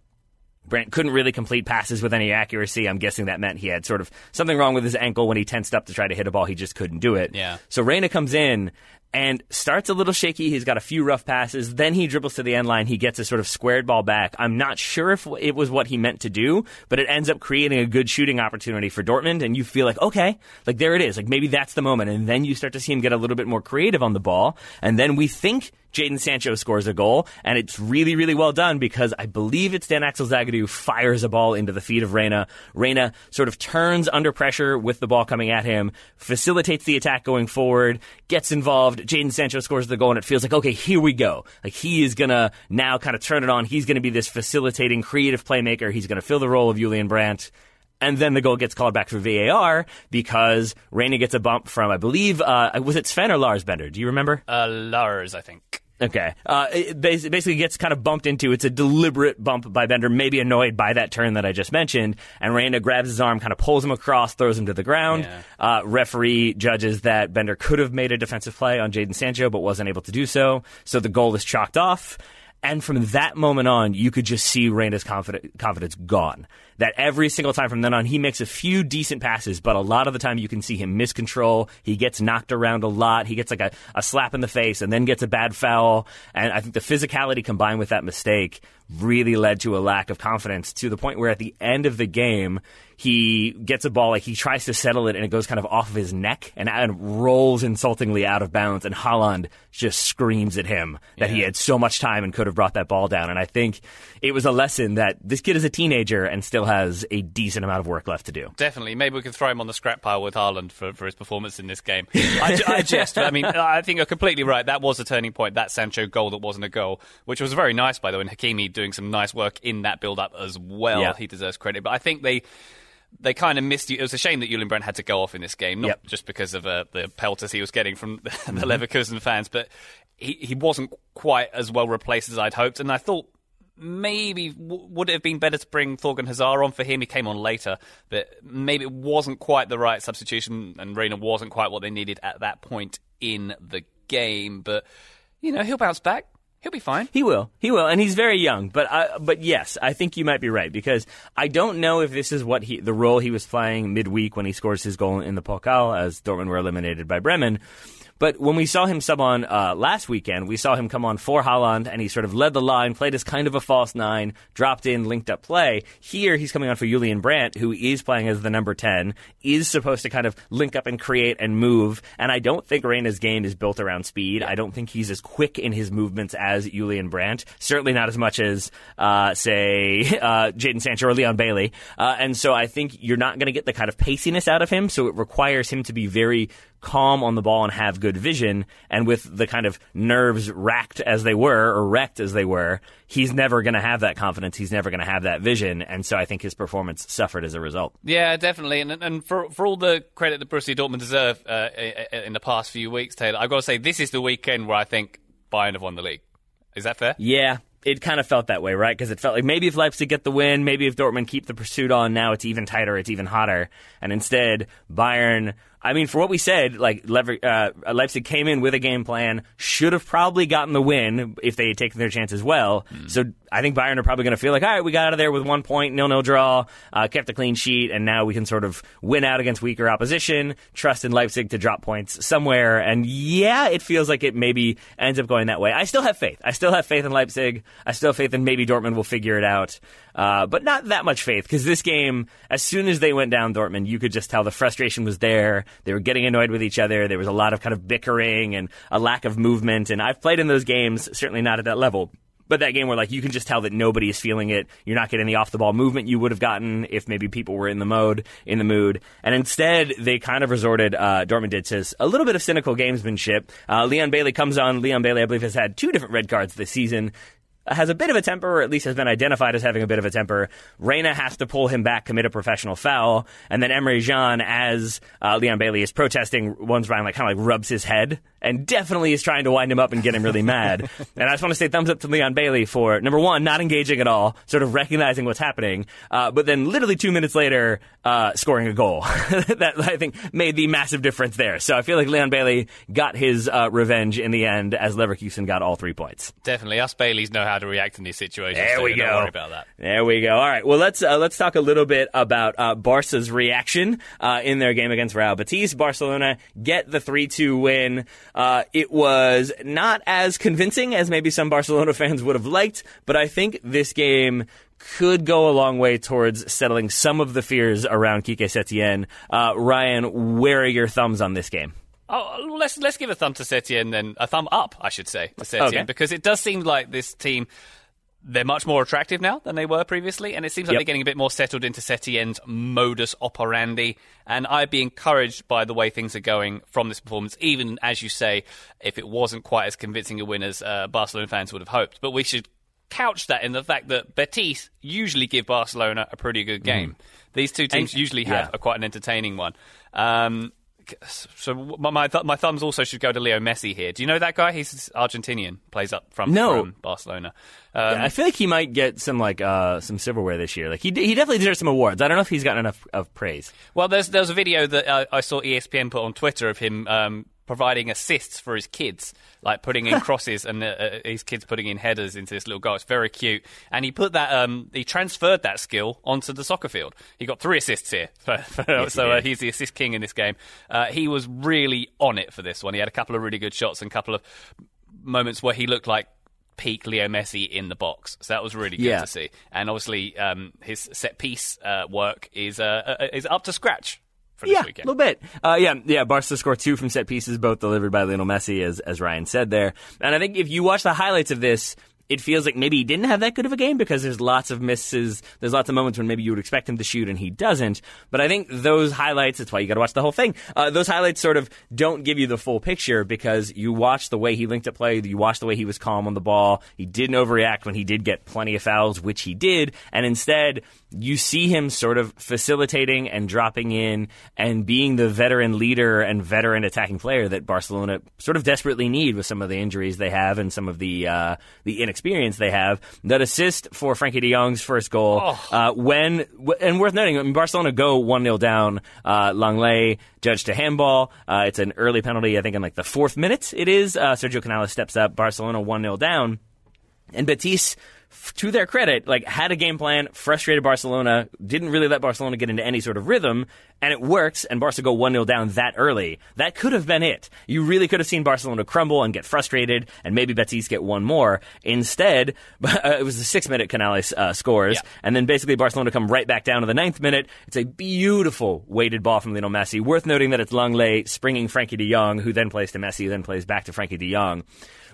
Brandt couldn't really complete passes with any accuracy. I'm guessing that meant he had sort of something wrong with his ankle when he tensed up to try to hit a ball. He just couldn't do it. Yeah. So Reyna comes in and starts a little shaky. He's got a few rough passes. Then he dribbles to the end line. He gets a sort of squared ball back. I'm not sure if it was what he meant to do, but it ends up creating a good shooting opportunity for Dortmund. And you feel like, okay, like there it is. Like maybe that's the moment. And then you start to see him get a little bit more creative on the ball. And then we think Jadon Sancho scores a goal, and it's really, really well done because I believe it's Dan Axel Zagadou fires a ball into the feet of Reyna. Reyna sort of turns under pressure with the ball coming at him, facilitates the attack going forward, gets involved. Jadon Sancho scores the goal, and it feels like, okay, here we go. Like he is gonna now kind of turn it on. He's gonna be this facilitating, creative playmaker. He's gonna fill the role of Julian Brandt. And then the goal gets called back for VAR because Reyna gets a bump from, I believe, uh, was it Sven or Lars Bender? Do you remember? Uh, Lars, I think. Okay. Uh, it basically gets kind of bumped into. It's a deliberate bump by Bender, maybe annoyed by that turn that I just mentioned. And Reyna grabs his arm, kind of pulls him across, throws him to the ground. Yeah. Uh, referee judges that Bender could have made a defensive play on Jadon Sancho, but wasn't able to do so. So the goal is chalked off. And from that moment on, you could just see confidence, confidence gone. That every single time from then on, he makes a few decent passes, but a lot of the time you can see him miscontrol. He gets knocked around a lot. He gets like a, a slap in the face and then gets a bad foul. And I think the physicality combined with that mistake really led to a lack of confidence to the point where at the end of the game, he gets a ball, like he tries to settle it, and it goes kind of off of his neck and, and rolls insultingly out of bounds. And Haaland just screams at him that yeah. he had so much time and could have brought that ball down. And I think it was a lesson that this kid is a teenager and still has a decent amount of work left to do. Definitely. Maybe we could throw him on the scrap pile with Haaland for, for his performance in this game. I, I just, I mean, I think you're completely right. That was a turning point, that Sancho goal that wasn't a goal, which was very nice, by the way, and Hakimi doing some nice work in that build up as well. Yeah. He deserves credit. But I think they they kind of missed you. It was a shame that Julian Brandt had to go off in this game, not yep. just because of uh, the pelters he was getting from the, mm-hmm. Leverkusen fans, but he, he wasn't quite as well replaced as I'd hoped. And I thought maybe w- would it have been better to bring Thorgan Hazard on for him? He came on later, but maybe it wasn't quite the right substitution, and Reyna wasn't quite what they needed at that point in the game. But you know, he'll bounce back. He'll be fine. He will. He will, and he's very young. But uh, but yes, I think you might be right because I don't know if this is what he the role he was playing midweek when he scores his goal in the Pokal as Dortmund were eliminated by Bremen. But when we saw him sub on uh, last weekend, we saw him come on for Haaland, and he sort of led the line, played as kind of a false nine, dropped in, linked up play. Here, he's coming on for Julian Brandt, who is playing as the number 10, is supposed to kind of link up and create and move. And I don't think Reyna's game is built around speed. I don't think he's as quick in his movements as Julian Brandt. Certainly not as much as, uh, say, uh, Jadon Sancho or Leon Bailey. Uh, and so I think you're not going to get the kind of paciness out of him. So it requires him to be very calm on the ball and have good vision. And with the kind of nerves racked as they were, or wrecked as they were, he's never going to have that confidence. He's never going to have that vision. And so I think his performance suffered as a result. Yeah, definitely. And, and for, for all the credit that Borussia Dortmund deserve uh, in the past few weeks, Taylor, I've got to say, this is the weekend where I think Bayern have won the league. Is that fair? Yeah, it kind of felt that way, right? Because it felt like maybe if Leipzig get the win, maybe if Dortmund keep the pursuit on, now it's even tighter, it's even hotter. And instead, Bayern I mean, for what we said, like uh, Leipzig came in with a game plan, should have probably gotten the win if they had taken their chance as well. Mm. So I think Bayern are probably going to feel like, all right, we got out of there with one point, nil nil draw, uh, kept a clean sheet, and now we can sort of win out against weaker opposition. Trust in Leipzig to drop points somewhere, and yeah, it feels like it maybe ends up going that way. I still have faith. I still have faith in Leipzig. I still have faith in maybe Dortmund will figure it out, uh, but not that much faith because this game, as soon as they went down Dortmund, you could just tell the frustration was there. They were getting annoyed with each other. There was a lot of kind of bickering and a lack of movement. And I've played in those games, certainly not at that level. But that game where like you can just tell that nobody is feeling it. You're not getting the off the ball movement you would have gotten if maybe people were in the mode, in the mood. And instead, they kind of resorted, uh, Dortmund did to a little bit of cynical gamesmanship. Uh, Leon Bailey comes on. Leon Bailey, I believe, has had two different red cards this season has a bit of a temper, or at least has been identified as having a bit of a temper. Reyna has to pull him back, commit a professional foul, and then Emre Can, as uh, Leon Bailey is protesting, one's Ryan like kind of like rubs his head and definitely is trying to wind him up and get him really mad. and I just want to say thumbs up to Leon Bailey for number one, not engaging at all, sort of recognizing what's happening, uh, but then literally two minutes later, uh, scoring a goal that I think made the massive difference there. So I feel like Leon Bailey got his uh, revenge in the end, as Leverkusen got all three points. Definitely, us Baileys know how to react in these situations. There so we go. About that. There we go. All right. Well, let's uh, let's talk a little bit about uh, Barca's reaction uh, in their game against Real Betis. Barcelona get the three two win. it was was not as convincing as maybe some Barcelona fans would have liked, but I think this game could go a long way towards settling some of the fears around Kike Setien. Uh, Ryan, where are your thumbs on this game? Oh, let's let's give a thumb to Setien then a thumb up, I should say, to Setien okay. because it does seem like this team they're much more attractive now than they were previously, and it seems like yep. they're getting a bit more settled into Setien's modus operandi. And I'd be encouraged by the way things are going from this performance, even as you say, if it wasn't quite as convincing a win as uh, Barcelona fans would have hoped. But we should couch that in the fact that Betis usually give Barcelona a pretty good game. Mm. These two teams and, usually have yeah. a, quite an entertaining one. Um, so my th- my thumbs also should go to Leo Messi here. Do you know that guy? He's Argentinian, plays up from, no. from Barcelona. Um, yeah, I feel like he might get some like uh, some silverware this year. Like he he definitely deserves some awards. I don't know if he's gotten enough of praise. Well, there's there's a video that uh, I saw ESPN put on Twitter of him um, providing assists for his kids, like putting in crosses and uh, uh, his kids putting in headers into this little goal. It's very cute, and he put that um, he transferred that skill onto the soccer field. He got three assists here, for, for, Yes, so he uh, he's the assist king in this game. Uh, he was really on it for this one. He had a couple of really good shots and a couple of moments where he looked like peak Leo Messi in the box. So that was really good Yeah. to see. And obviously, um, his set piece uh, work is uh, uh, is up to scratch for this Yeah, a little bit. Uh, yeah, yeah. Barca score two from set pieces, both delivered by Lionel Messi, as as Ryan said there. And I think if you watch the highlights of this, it feels like maybe he didn't have that good of a game because there's lots of misses. There's lots of moments when maybe you would expect him to shoot and he doesn't. But I think those highlights. That's why you got to watch the whole thing. Uh, those highlights sort of don't give you the full picture because you watch the way he linked up play. You watch the way he was calm on the ball. He didn't overreact when he did get plenty of fouls, which he did, and instead you see him sort of facilitating and dropping in and being the veteran leader and veteran attacking player that Barcelona sort of desperately need with some of the injuries they have and some of the uh, the inexperience they have. That assist for Frenkie De Jong's first goal, uh, when and worth noting, I mean, Barcelona go one 0 down. Uh, Lenglet judged a handball. Uh, it's an early penalty, I think, in like the fourth minute. It is. Uh, Sergio Canales steps up. Barcelona one 0 down. And Betis, f- to their credit, like had a game plan, frustrated Barcelona, didn't really let Barcelona get into any sort of rhythm, and it works, and Barca go 1-0 down that early. That could have been it. You really could have seen Barcelona crumble and get frustrated, and maybe Betis get one more. Instead, uh, it was the six-minute Canales uh, scores, Yeah. and then basically Barcelona come right back down to the ninth minute. It's a beautiful weighted ball from Lionel Messi. Worth noting that it's Lenglet springing Frenkie de Jong, who then plays to Messi, then plays back to Frenkie de Jong.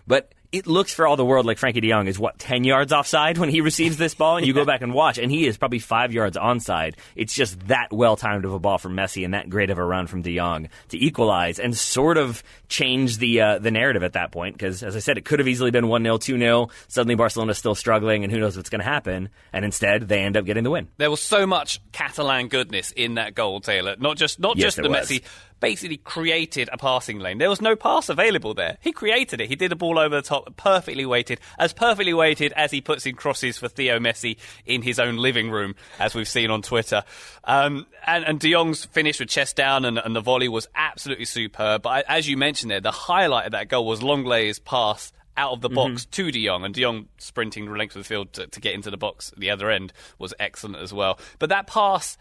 But it looks for all the world like Frenkie de Jong is what ten yards offside when he receives this ball, and you go back and watch, and he is probably five yards onside. It's just that well timed of a ball from Messi and that great of a run from de Jong to equalize and sort of change the uh, the narrative at that point. Because as I said, it could have easily been one 0 two 0 Suddenly Barcelona's still struggling, and who knows what's going to happen? And instead, they end up getting the win. There was so much Catalan goodness in that goal, Taylor. Not just not Yes, just the was. Messi basically created a passing lane. There was no pass available there. He created it. He did a ball over the top, perfectly weighted, as perfectly weighted as he puts in crosses for Theo Messi in his own living room, as we've seen on Twitter. Um, and, and De Jong's finish with chest down and, and the volley was absolutely superb. But as you mentioned there, the highlight of that goal was Lenglet's pass out of the box to De Jong, and De Jong sprinting the length of the field to, to get into the box at the other end was excellent as well. But that pass,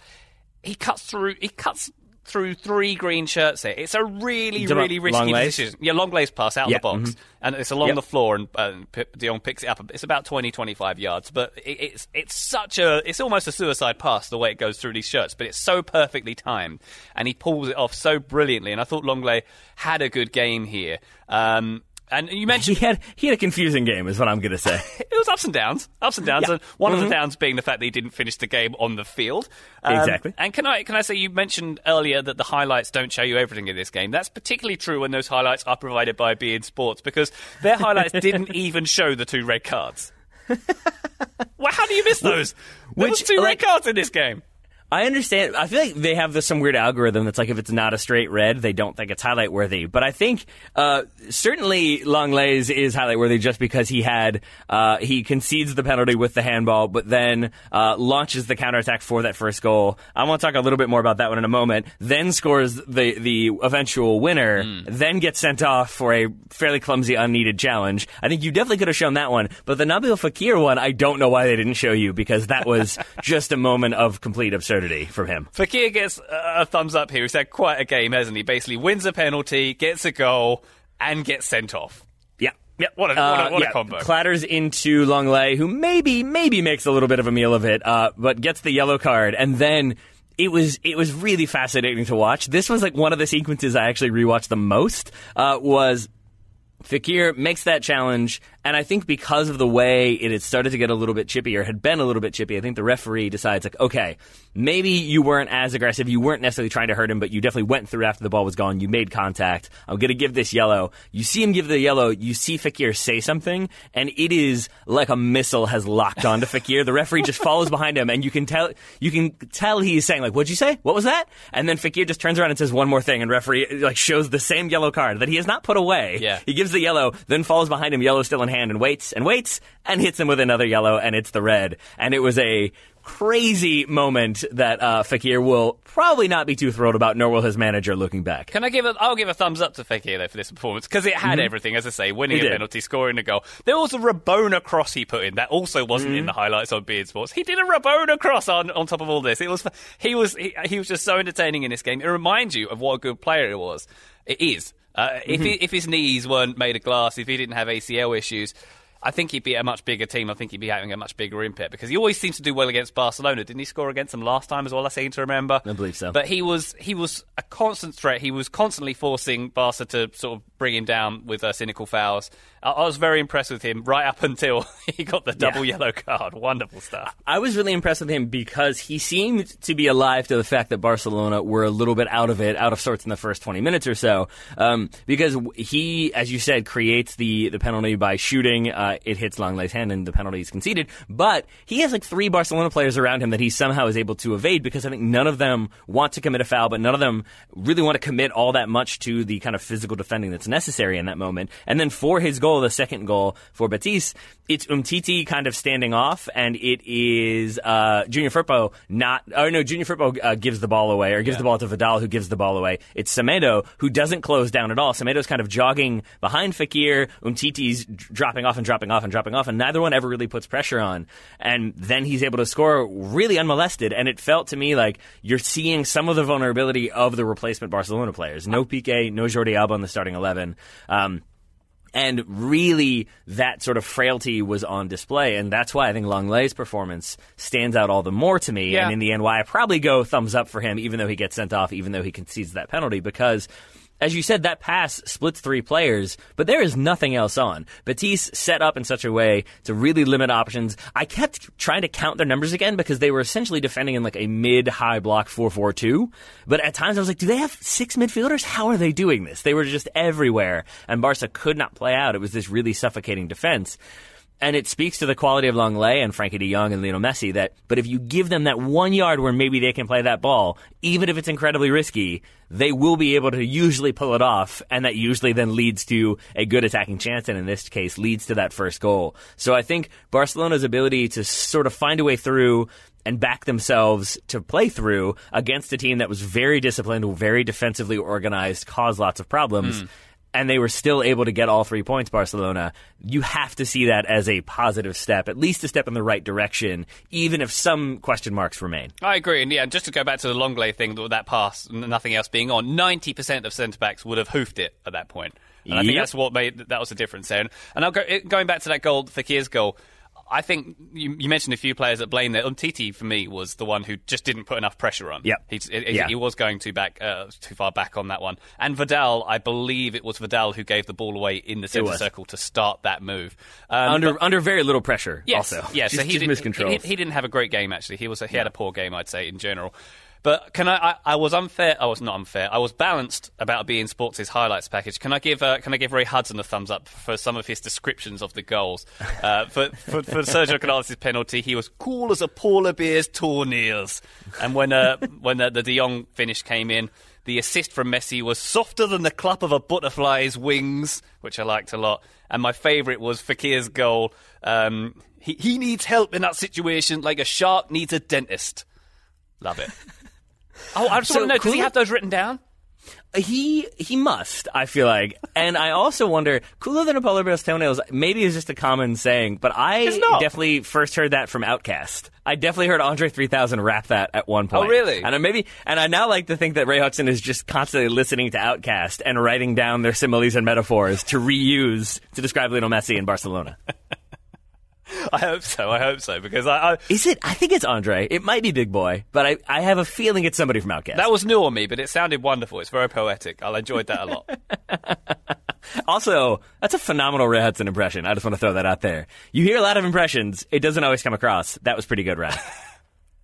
he cuts through. He cuts through three green shirts here. It's a really, really risky decision. Yeah, Lenglet's pass out of the box, and it's along Yep. the floor, and, and P- De Jong picks it up. It's about 20, 25 yards, but it, it's it's such a it's almost a suicide pass the way it goes through these shirts, but it's so perfectly timed, and he pulls it off so brilliantly. And I thought Lenglet had a good game here. Um, and you He mentioned had he had a confusing game, is what I'm going to say. it was ups and downs, ups and downs, Yeah. and one of the downs being the fact that he didn't finish the game on the field. Um, Exactly. And can I can I say you mentioned earlier that the highlights don't show you everything in this game. That's particularly true when those highlights are provided by Bein Sports because their highlights didn't even show the two red cards. well, how do you miss those? There was which, two like- red cards in this game. I understand. I feel like they have this, some weird algorithm that's like if it's not a straight red, they don't think it's highlight worthy. But I think uh, certainly Lenglet's is highlight worthy just because he had uh, he concedes the penalty with the handball, but then uh, launches the counterattack for that first goal. I want to talk a little bit more about that one in a moment. Then scores the the eventual winner. Then gets sent off for a fairly clumsy, unneeded challenge. I think you definitely could have shown that one, but the Nabil Fekir one, I don't know why they didn't show you because that was just a moment of complete absurdity from him. Fekir gets a thumbs up here. He's had quite a game, hasn't he? Basically, wins a penalty, gets a goal, and gets sent off. Yeah. Yeah. What a- what a- Uh, what a combo. Clatters into Lenglet, who maybe, maybe makes a little bit of a meal of it, uh, but gets the yellow card. And then it was, it was really fascinating to watch. This was like one of the sequences I actually rewatched the most, uh, was Fekir makes that challenge, and I think because of the way it had started to get a little bit chippy, or had been a little bit chippy, I think the referee decides, like, okay, maybe you weren't as aggressive, you weren't necessarily trying to hurt him, but you definitely went through after the ball was gone, you made contact, I'm gonna give this yellow. You see him give the yellow, you see Fekir say something, and it is like a missile has locked onto Fekir. The referee just follows behind him, and you can tell, you can tell he's saying, like, what'd you say? What was that? And then Fekir just turns around and says one more thing, and referee, like, shows the same yellow card that he has not put away. Yeah. He gives the yellow, then follows behind him, yellow still in hand, and waits and waits and hits him with another yellow, and it's the red. And it was a crazy moment that uh, Fekir will probably not be too thrilled about, nor will his manager looking back. Can I give a? I'll give a thumbs up to Fekir though for this performance because it had everything, as I say, winning It a did. penalty, scoring a goal. There was a Rabona cross he put in that also wasn't in the highlights on beIN Sports. He did a Rabona cross on on top of all this. It was he was he, he was just so entertaining in this game. It reminds you of what a good player he was. It is. Uh, if he, if his knees weren't made of glass, if he didn't have ACL issues. I think he'd be a much bigger team. I think he'd be having a much bigger impact because he always seems to do well against Barcelona. Didn't he score against them last time as well? I seem to remember. I believe so. But he was he was a constant threat. He was constantly forcing Barca to sort of bring him down with uh, cynical fouls. I, I was very impressed with him right up until he got the double Yeah. yellow card. Wonderful stuff. I was really impressed with him because he seemed to be alive to the fact that Barcelona were a little bit out of it, out of sorts in the first 20 minutes or so. Um, because he, as you said, creates the, the penalty by shooting. Uh, it hits Lenglet's hand and the penalty is conceded. But he has like three Barcelona players around him that he somehow is able to evade because I think none of them want to commit a foul, but none of them really want to commit all that much to the kind of physical defending that's necessary in that moment. And then for his goal, the second goal for Betis, it's Umtiti kind of standing off, and it is uh, Junior Firpo not. Oh no, Junior Firpo uh, gives the ball away, or gives the ball to Vidal, who gives the ball away. It's Semedo who doesn't close down at all. Semedo's kind of jogging behind Fekir. Umtiti's dropping off and dropping off and dropping off, and neither one ever really puts pressure on. And then he's able to score really unmolested. And it felt to me like you're seeing some of the vulnerability of the replacement Barcelona players. No Piqué, no Jordi Alba in the starting eleven. Um, and really, that sort of frailty was on display, and that's why I think Lenglet's performance stands out all the more to me. Yeah. And in the end, why I probably go thumbs up for him, even though he gets sent off, even though he concedes that penalty, because. As you said, that pass splits three players, but there is nothing else on. Betis set up in such a way to really limit options. I kept trying to count their numbers again because they were essentially defending in like a mid-high block 4-4-2. But at times I was like, do they have six midfielders? How are they doing this? They were just everywhere, and Barca could not play out. It was this really suffocating defense. And it speaks to the quality of Lenglet and Frenkie de Jong and Lionel Messi that, but if you give them that one yard where maybe they can play that ball, even if it's incredibly risky, they will be able to usually pull it off. And that usually then leads to a good attacking chance. And in this case, leads to that first goal. So I think Barcelona's ability to sort of find a way through and back themselves to play through against a team that was very disciplined, very defensively organized, caused lots of problems hmm. And they were still able to get all three points, Barcelona, you have to see that as a positive step, at least a step in the right direction, even if some question marks remain. I agree, and yeah, just to go back to the Lenglet thing, that pass, nothing else being on, ninety percent of centre backs would have hoofed it at that point. and I think that's what made that was the difference there. And, and I'll go, going back to that goal, Fekir's goal. I think you, you mentioned a few players that blame there. Umtiti for me was the one who just didn't put enough pressure on. Yep. He's, he, Yeah. he was going too back, uh, too far back on that one. And Vidal, I believe it was Vidal who gave the ball away in the centre circle to start that move. Um, under under very little pressure, Yes, also. yeah. just, so he didn't. He, he didn't have a great game actually. He was he had a poor game, I'd say in general. But can I, I? I was unfair. I was not unfair. I was balanced about beIN Sports' highlights package. Can I give uh, Can I give Ray Hudson a thumbs up for some of his descriptions of the goals? Uh, for, for for Sergio Canales' penalty, he was cool as a polar bear's toenails. And when uh, when the, the De Jong finish came in, the assist from Messi was softer than the clap of a butterfly's wings, which I liked a lot. And my favourite was Fekir's goal. Um, he, he needs help in that situation like a shark needs a dentist. Love it. oh, I just So want to know, does he have those written down? Uh, he he must, I feel like. And I also wonder, cooler than a polar bear's toenails, maybe is just a common saying, but I definitely first heard that from OutKast. I definitely heard Andre 3000 rap that at one point. Oh, really? And I maybe, and I now like to think that Ray Hudson is just constantly listening to OutKast and writing down their similes and metaphors to reuse to describe Lionel Messi in Barcelona. I hope so. I hope so because I, I Is it? I think it's Andre. It might be Big Boi, but I, I have a feeling it's somebody from OutKast. that was new on me, but it sounded wonderful. It's very poetic. I enjoyed that a lot. Also, that's a phenomenal Ray Hudson impression. I just want to throw that out there. You hear a lot of impressions. It doesn't always come across. That was pretty good, Ryan.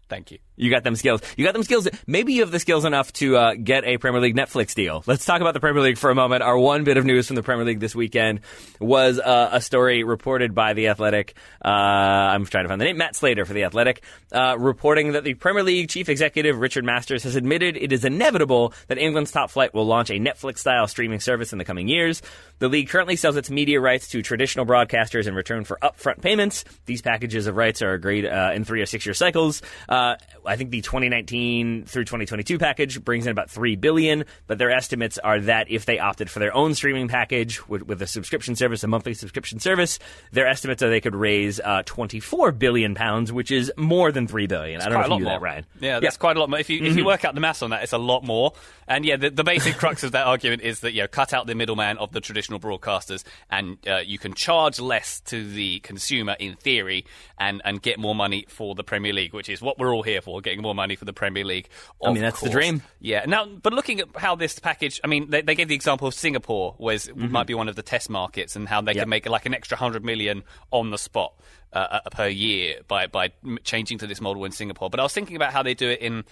Thank you. You got them skills. You got them skills. Maybe you have the skills enough to uh, get a Premier League Netflix deal. Let's talk about the Premier League for a moment. Our one bit of news from the Premier League this weekend was uh, a story reported by The Athletic. Uh, I'm trying to find the name. Matt Slater for The Athletic, uh, reporting that the Premier League chief executive, Richard Masters, has admitted it is inevitable that England's top flight will launch a Netflix style streaming service in the coming years. The league currently sells its media rights to traditional broadcasters in return for upfront payments. These packages of rights are agreed uh, in three or six year cycles. Uh, I think the 2019 through 2022 package brings in about three billion, but their estimates are that if they opted for their own streaming package with, with a subscription service, a monthly subscription service, their estimates are they could raise uh, 24 billion pounds, which is more than three billion. I don't know if you knew more. that, Ryan. Yeah, that's quite a lot more. If you if you work out the maths on that, it's a lot more. And yeah, the, the basic crux of that argument is that you know, cut out the middleman of the traditional broadcasters, and uh, you can charge less to the consumer in theory, and and get more money for the Premier League, which is what we're all here for, getting more money for the Premier League. I mean, that's the dream. Yeah. Now, but looking at how this package, I mean, they, they gave the example of Singapore, was might be one of the test markets, and how they Yep. can make like an extra hundred million on the spot uh, uh, per year by by changing to this model in Singapore. But I was thinking about how they do it in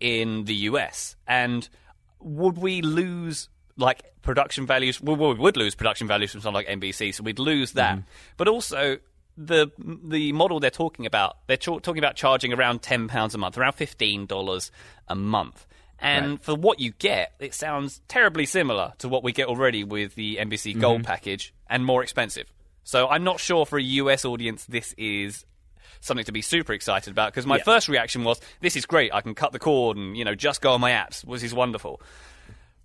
in the US, and would we lose? Like production values, well, we would lose production values from something like NBC, so we'd lose that. But also, the the model they're talking about, they're ch- talking about charging around ten pounds a month, around fifteen dollars a month. And for what you get, it sounds terribly similar to what we get already with the NBC Gold mm-hmm. package, and more expensive. So I'm not sure for a US audience this is something to be super excited about because my Yeah. first reaction was this is great. I can cut the cord and you know just go on my apps. This is wonderful.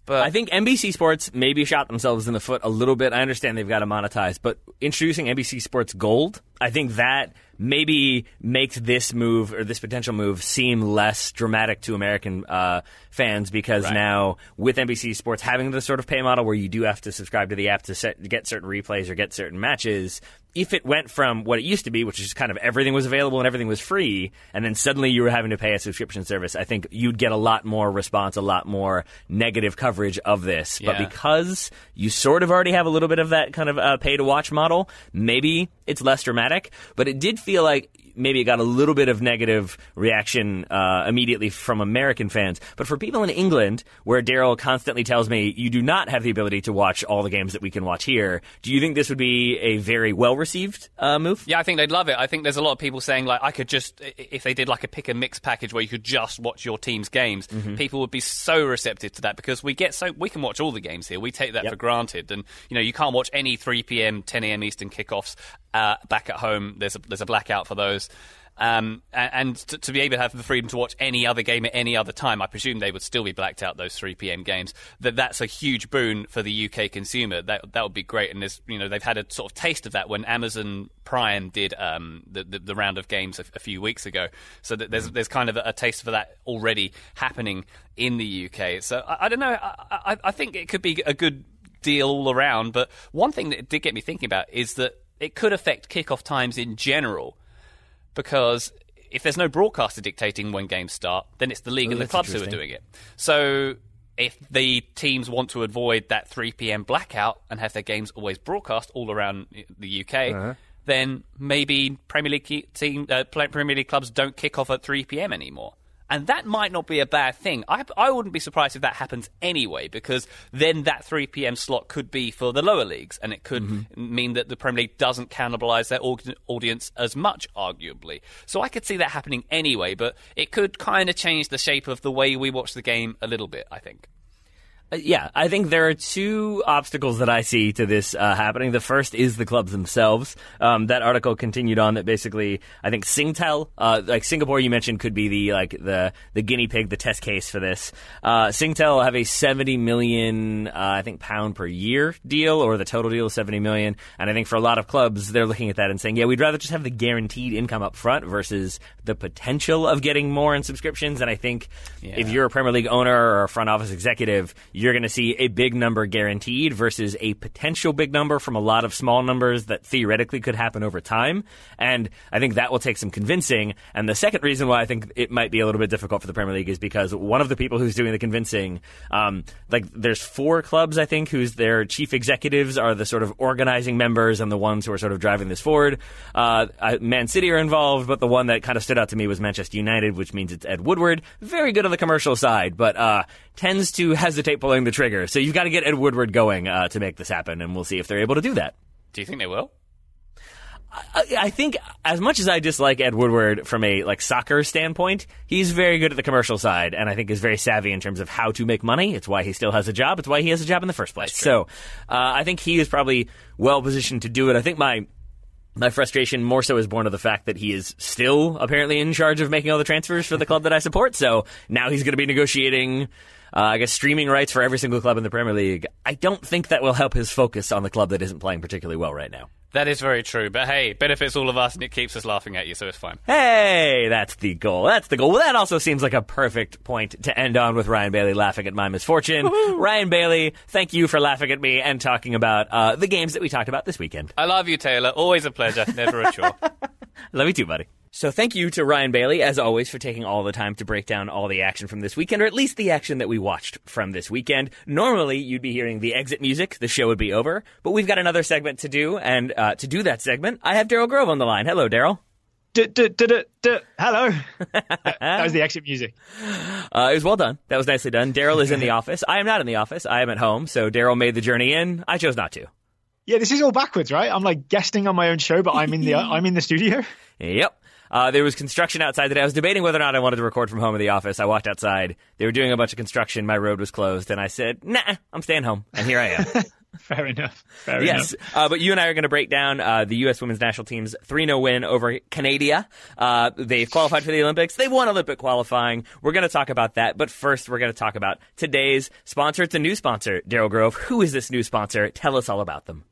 But I think NBC Sports maybe shot themselves in the foot a little bit. I understand they've got to monetize, but introducing NBC Sports Gold, I think that maybe makes this move or this potential move seem less dramatic to American uh, fans because Right. now with NBC Sports having the sort of pay model where you do have to subscribe to the app to, set, get certain replays or get certain matches. If it went from what it used to be, which is kind of everything was available and everything was free, and then suddenly you were having to pay a subscription service, I think you'd get a lot more response, a lot more negative coverage of this. But because you sort of already have a little bit of that kind of uh, pay to watch model, maybe it's less dramatic. But it did feel like maybe it got a little bit of negative reaction uh, immediately from American fans. But for people in England, where Daryl constantly tells me you do not have the ability to watch all the games that we can watch here, do you think this would be a very well received uh, move? Yeah, I think they'd love it. I think there's a lot of people saying like I could just if they did like a pick and mix package where you could just watch your team's games, Mm-hmm. people would be so receptive to that because we get so we can watch all the games here. We take that Yep. for granted, and you know you can't watch any 3 p.m. 10 a.m. Eastern kickoffs uh, back at home. There's a, there's a blackout for those. Um, and and to, to be able to have the freedom to watch any other game at any other time, I presume they would still be blacked out those 3 p.m. games. That that's a huge boon for the UK consumer. That that would be great. And there's you know they've had a sort of taste of that when Amazon Prime did um, the, the the round of games a, a few weeks ago. So that there's there's kind of a, a taste for that already happening in the UK. So I, I don't know. I, I, I think it could be a good deal all around. But one thing that did get me thinking about is that it could affect kickoff times in general because if there's no broadcaster dictating when games start, then it's the league Oh, and the clubs who are doing it. So if the teams want to avoid that 3 p.m. blackout and have their games always broadcast all around the UK, Uh-huh. then maybe Premier League team uh, Premier League clubs don't kick off at 3 p.m. anymore. And that might not be a bad thing. I, I wouldn't be surprised if that happens anyway, because then that 3 p.m. slot could be for the lower leagues, and it could Mm-hmm. mean that the Premier League doesn't cannibalise their audience as much, arguably. So I could see that happening anyway, but it could kind of change the shape of the way we watch the game a little bit, I think. Uh, yeah, I think there are two obstacles that I see to this uh, happening. The first is the clubs themselves. Um, that article continued on that basically, I think Singtel, uh, like Singapore, you mentioned could be the like the the guinea pig, the test case for this. Uh, Singtel have a seventy million, uh, I think, pound per year deal, or the total deal is seventy million. And I think for a lot of clubs, they're looking at that and saying, yeah, we'd rather just have the guaranteed income up front versus the potential of getting more in subscriptions. And I think if you're a Premier League owner or a front office executive, you're going to see a big number guaranteed versus a potential big number from a lot of small numbers that theoretically could happen over time. And I think that will take some convincing. And the second reason why I think it might be a little bit difficult for the Premier League is because one of the people who's doing the convincing, um, like there's four clubs I think whose their chief executives are the sort of organizing members and the ones who are sort of driving this forward. Uh, Man City are involved, but the one that kind of stood out to me was Manchester United, which means it's Ed Woodward. Very good on the commercial side, but uh, tends to hesitate pulling the trigger. So you've got to get Ed Woodward going uh, to make this happen, and we'll see if they're able to do that. Do you think they will? I, I think as much as I dislike Ed Woodward from a like soccer standpoint, he's very good at the commercial side, and I think is very savvy in terms of how to make money. It's why he still has a job. It's why he has a job in the first place. So uh, I think he is probably well positioned to do it. I think my my frustration more so is born of the fact that he is still apparently in charge of making all the transfers for the club that I support. So now he's going to be negotiating. Uh, I guess streaming rights for every single club in the Premier League. I don't think that will help his focus on the club that isn't playing particularly well right now. That is very true. But hey, benefits all of us and it keeps us laughing at you, so it's fine. Hey, that's the goal. That's the goal. Well, that also seems like a perfect point to end on with Ryan Bailey laughing at my misfortune. Ryan Bailey, thank you for laughing at me and talking about uh, the games that we talked about this weekend. I love you, Taylor. Always a pleasure, never a chore. love you too, buddy. So thank you to Ryan Bailey, as always, for taking all the time to break down all the action from this weekend, or at least the action that we watched from this weekend. Normally, you'd be hearing the exit music, the show would be over, but we've got another segment to do, and uh, to do that segment, I have Daryl Grove on the line. Hello, Daryl. Hello. that was the exit music. Uh, it was well done. That was nicely done. Daryl is in the office. I am not in the office. I am at home. So Daryl made the journey in. I chose not to. Yeah, this is all backwards, right? I'm like guesting on my own show, but I'm in the I'm in the studio. Yep. Uh, there was construction outside today. I was debating whether or not I wanted to record from home or the office. I walked outside. They were doing a bunch of construction. My road was closed, and I said, "Nah, I'm staying home." And here I am. Fair enough. Fair yes, uh, but you and I are going to break down uh, the U.S. women's national team's 3 0 win over Canada. Uh, they've qualified for the Olympics. They've won Olympic qualifying. We're going to talk about that. But first, we're going to talk about today's sponsor. It's a new sponsor, Daryl Grove. Who is this new sponsor? Tell us all about them.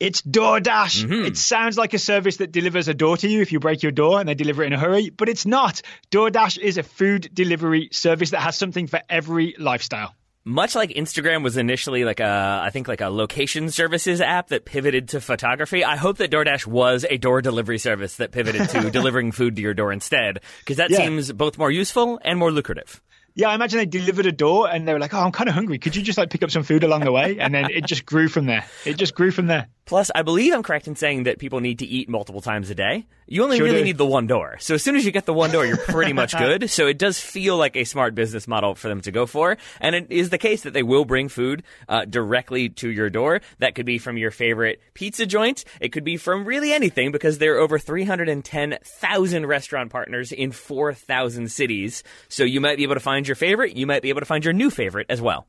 It's DoorDash. Mm-hmm. It sounds like a service that delivers a door to you if you break your door and they deliver it in a hurry, but it's not. DoorDash is a food delivery service that has something for every lifestyle much like Instagram was initially like a, I think like a location services app that pivoted to photography. I hope that DoorDash was a door delivery service that pivoted to delivering food to your door instead, because that yeah. seems both more useful and more lucrative. Yeah, I imagine they delivered a door and they were like, "Oh, I'm kind of hungry. Could you just like pick up some food along the way?" And then it just grew from there. It just grew from there. Plus, I believe I'm correct in saying that people need to eat multiple times a day. You only sure really do. need the one door. So as soon as you get the one door, you're pretty much good. So it does feel like a smart business model for them to go for. And it is the case that they will bring food uh, directly to your door. That could be from your favorite pizza joint. It could be from really anything because there are over 310,000 restaurant partners in 4,000 cities. So you might be able to find your favorite. You might be able to find your new favorite as well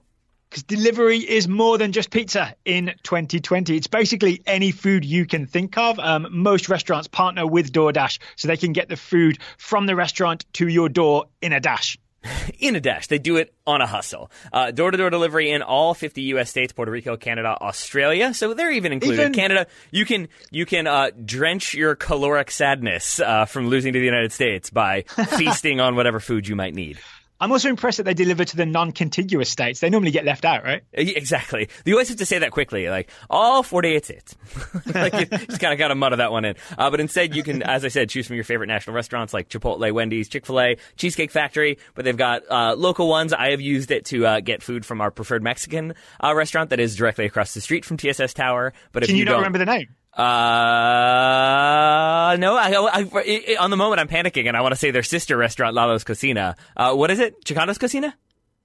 because delivery is more than just pizza in 2020. It's basically any food you can think of. Um, most restaurants partner with DoorDash so they can get the food from the restaurant to your door in a dash. in a dash. They do it on a hustle. Door to door delivery in all 50 U.S. states, Puerto Rico, Canada, Australia. So they're even included. Even, Canada, you can you can uh, drench your caloric sadness uh, from losing to the United States by feasting on whatever food you might need. I'm also impressed that they deliver to the non-contiguous states. They normally get left out, right? Exactly. You always have to say that quickly, like all 48 states. like you just kind of got to mutter that one in. Uh, but instead, you can, as I said, choose from your favorite national restaurants like Chipotle, Wendy's, Chick Fil A, Cheesecake Factory. But they've got uh, local ones. I have used it to uh, get food from our preferred Mexican uh, restaurant that is directly across the street from TSS Tower. But if can you, you not remember the name? Uh, no, I, I, I, on the moment I'm panicking and I want to say their sister restaurant, Lalo's Cocina. Uh, what is it? Chicano's Cocina?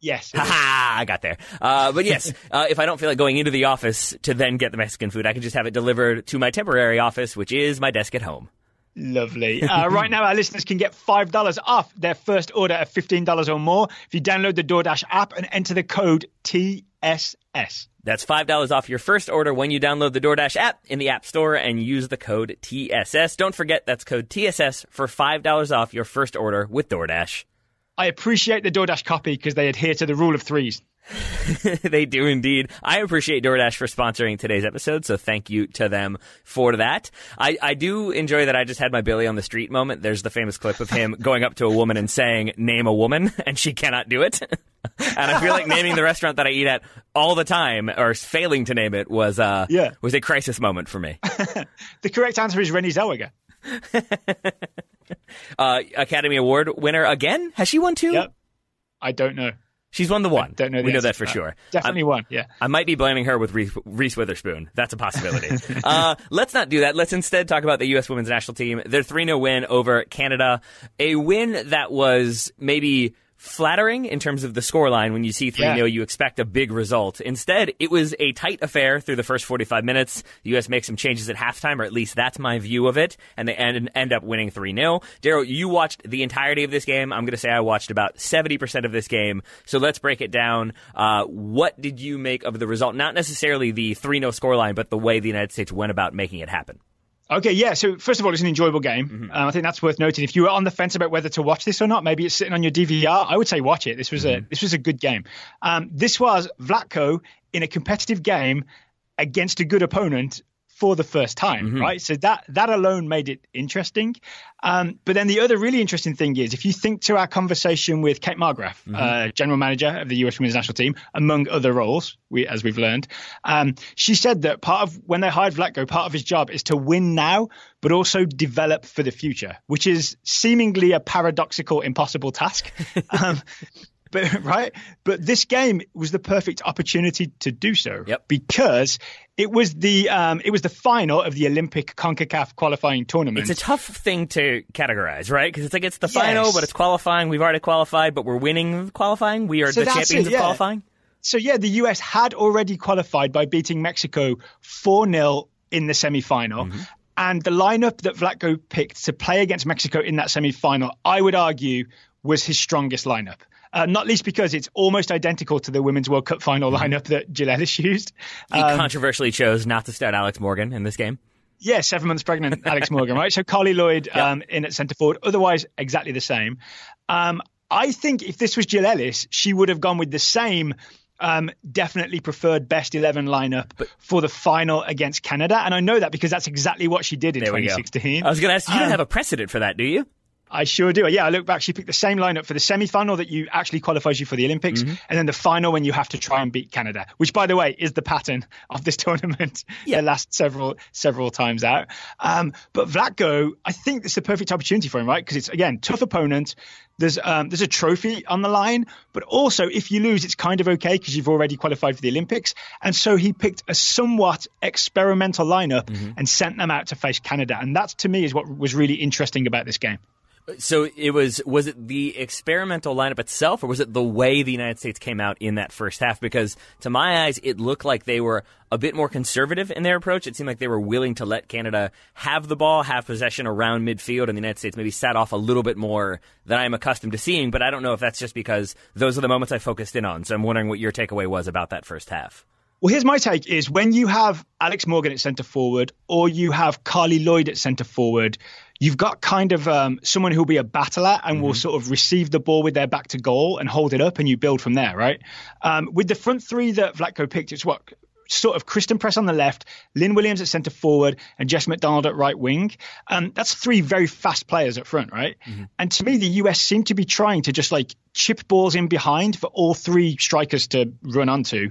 Yes. Ha I got there. Uh, but yes, uh, if I don't feel like going into the office to then get the Mexican food, I can just have it delivered to my temporary office, which is my desk at home. Lovely. Uh, right now, our listeners can get $5 off their first order of $15 or more if you download the DoorDash app and enter the code TSS. That's $5 off your first order when you download the DoorDash app in the App Store and use the code TSS. Don't forget that's code TSS for $5 off your first order with DoorDash. I appreciate the DoorDash copy because they adhere to the rule of threes. they do indeed. I appreciate DoorDash for sponsoring today's episode, so thank you to them for that. I, I do enjoy that I just had my Billy on the street moment. There's the famous clip of him going up to a woman and saying, name a woman, and she cannot do it. and I feel like naming the restaurant that I eat at all the time, or failing to name it, was uh, Yeah. was a crisis moment for me. The correct answer is Renée Zellweger. Uh, Academy Award winner again? Has she won two? Yep. I don't know. She's won the one. Don't know. We know that for sure. Definitely I'm- one. Yeah. I might be blaming her with Reese, Reese Witherspoon. That's a possibility. uh, let's not do that. Let's instead talk about the U.S. women's national team. Their 3 0 win over Canada. A win that was maybe flattering in terms of the scoreline. When you see 3 0, Yeah. you expect a big result. Instead, it was a tight affair through the first 45 minutes. The U.S. makes some changes at halftime, or at least that's my view of it, and they end, end up winning 3 0. Daryl, you watched the entirety of this game. I'm going to say I watched about 70% of this game. So let's break it down. Uh, what did you make of the result? Not necessarily the 3 0 scoreline, but the way the United States went about making it happen. Okay, yeah. So first of all, it's an enjoyable game. Mm-hmm. Um, I think that's worth noting. If you were on the fence about whether to watch this or not, maybe it's sitting on your DVR. I would say watch it. This was Mm-hmm. a this was a good game. Um, this was Vlatko in a competitive game against a good opponent for the first time, Mm-hmm. right? So that that alone made it interesting. Um, but then the other really interesting thing is if you think to our conversation with Kate Markgraf, Mm-hmm. uh, general manager of the US Women's National Team, among other roles, we, as we've learned, um, she said that part of when they hired Vlatko, part of his job is to win now, but also develop for the future, which is seemingly a paradoxical, impossible task. um, but right, but this game was the perfect opportunity to do so Yep. because it was the um, it was the final of the Olympic Concacaf qualifying tournament. It's a tough thing to categorize, right? Because it's like it's the Yes. final, but it's qualifying. We've already qualified, but we're winning qualifying. We are So the champions it, of qualifying. So yeah, the US had already qualified by beating Mexico 4-0 in the semi-final. Mm-hmm. And the lineup that Vlatko picked to play against Mexico in that semi-final, I would argue, was his strongest lineup. Uh, not least because it's almost identical to the Women's World Cup final Mm-hmm. lineup that Jill Ellis used. He Um, controversially chose not to start Alex Morgan in this game. Yeah, seven months pregnant, Alex Morgan, right? So Carli Lloyd um, in at centre forward. Otherwise, exactly the same. Um, I think if this was Jill Ellis, she would have gone with the same. Um, definitely preferred best 11 lineup for the final against Canada. And I know that because that's exactly what she did in There go. 2016. I was going to ask, you don't Um, have a precedent for that, do you? I sure do. Yeah, I look back. She picked the same lineup for the semi-final that you actually qualifies you for the Olympics, Mm-hmm. and then the final when you have to try and beat Canada, which, by the way, is the pattern of this tournament. Yeah. the last several several times out. Um, but Vlatko, I think it's the perfect opportunity for him, right? Because it's again tough opponent. There's um, there's a trophy on the line, but also if you lose, it's kind of okay because you've already qualified for the Olympics. And so he picked a somewhat experimental lineup Mm-hmm. and sent them out to face Canada, and that to me is what was really interesting about this game. So it was was it the experimental lineup itself, or was it the way the United States came out in that first half? Because to my eyes, it looked like they were a bit more conservative in their approach. It seemed like they were willing to let Canada have the ball, have possession around midfield, and the United States maybe sat off a little bit more than I'm accustomed to seeing. But I don't know if that's just because those are the moments I focused in on. So I'm wondering what your takeaway was about that first half. Well, here's my take: is when you have Alex Morgan at centre forward, or you have Carli Lloyd at centre forward, you've got kind of um, someone who'll be a battler and will sort of receive the ball with their back to goal and hold it up, and you build from there, right? Um, with the front three that Vlatko picked, it's what sort of Christen Press on the left, Lynn Williams at centre forward, and Jess McDonald at right wing. Um, that's three very fast players up front, right? And to me, the US seemed to be trying to just like chip balls in behind for all three strikers to run onto.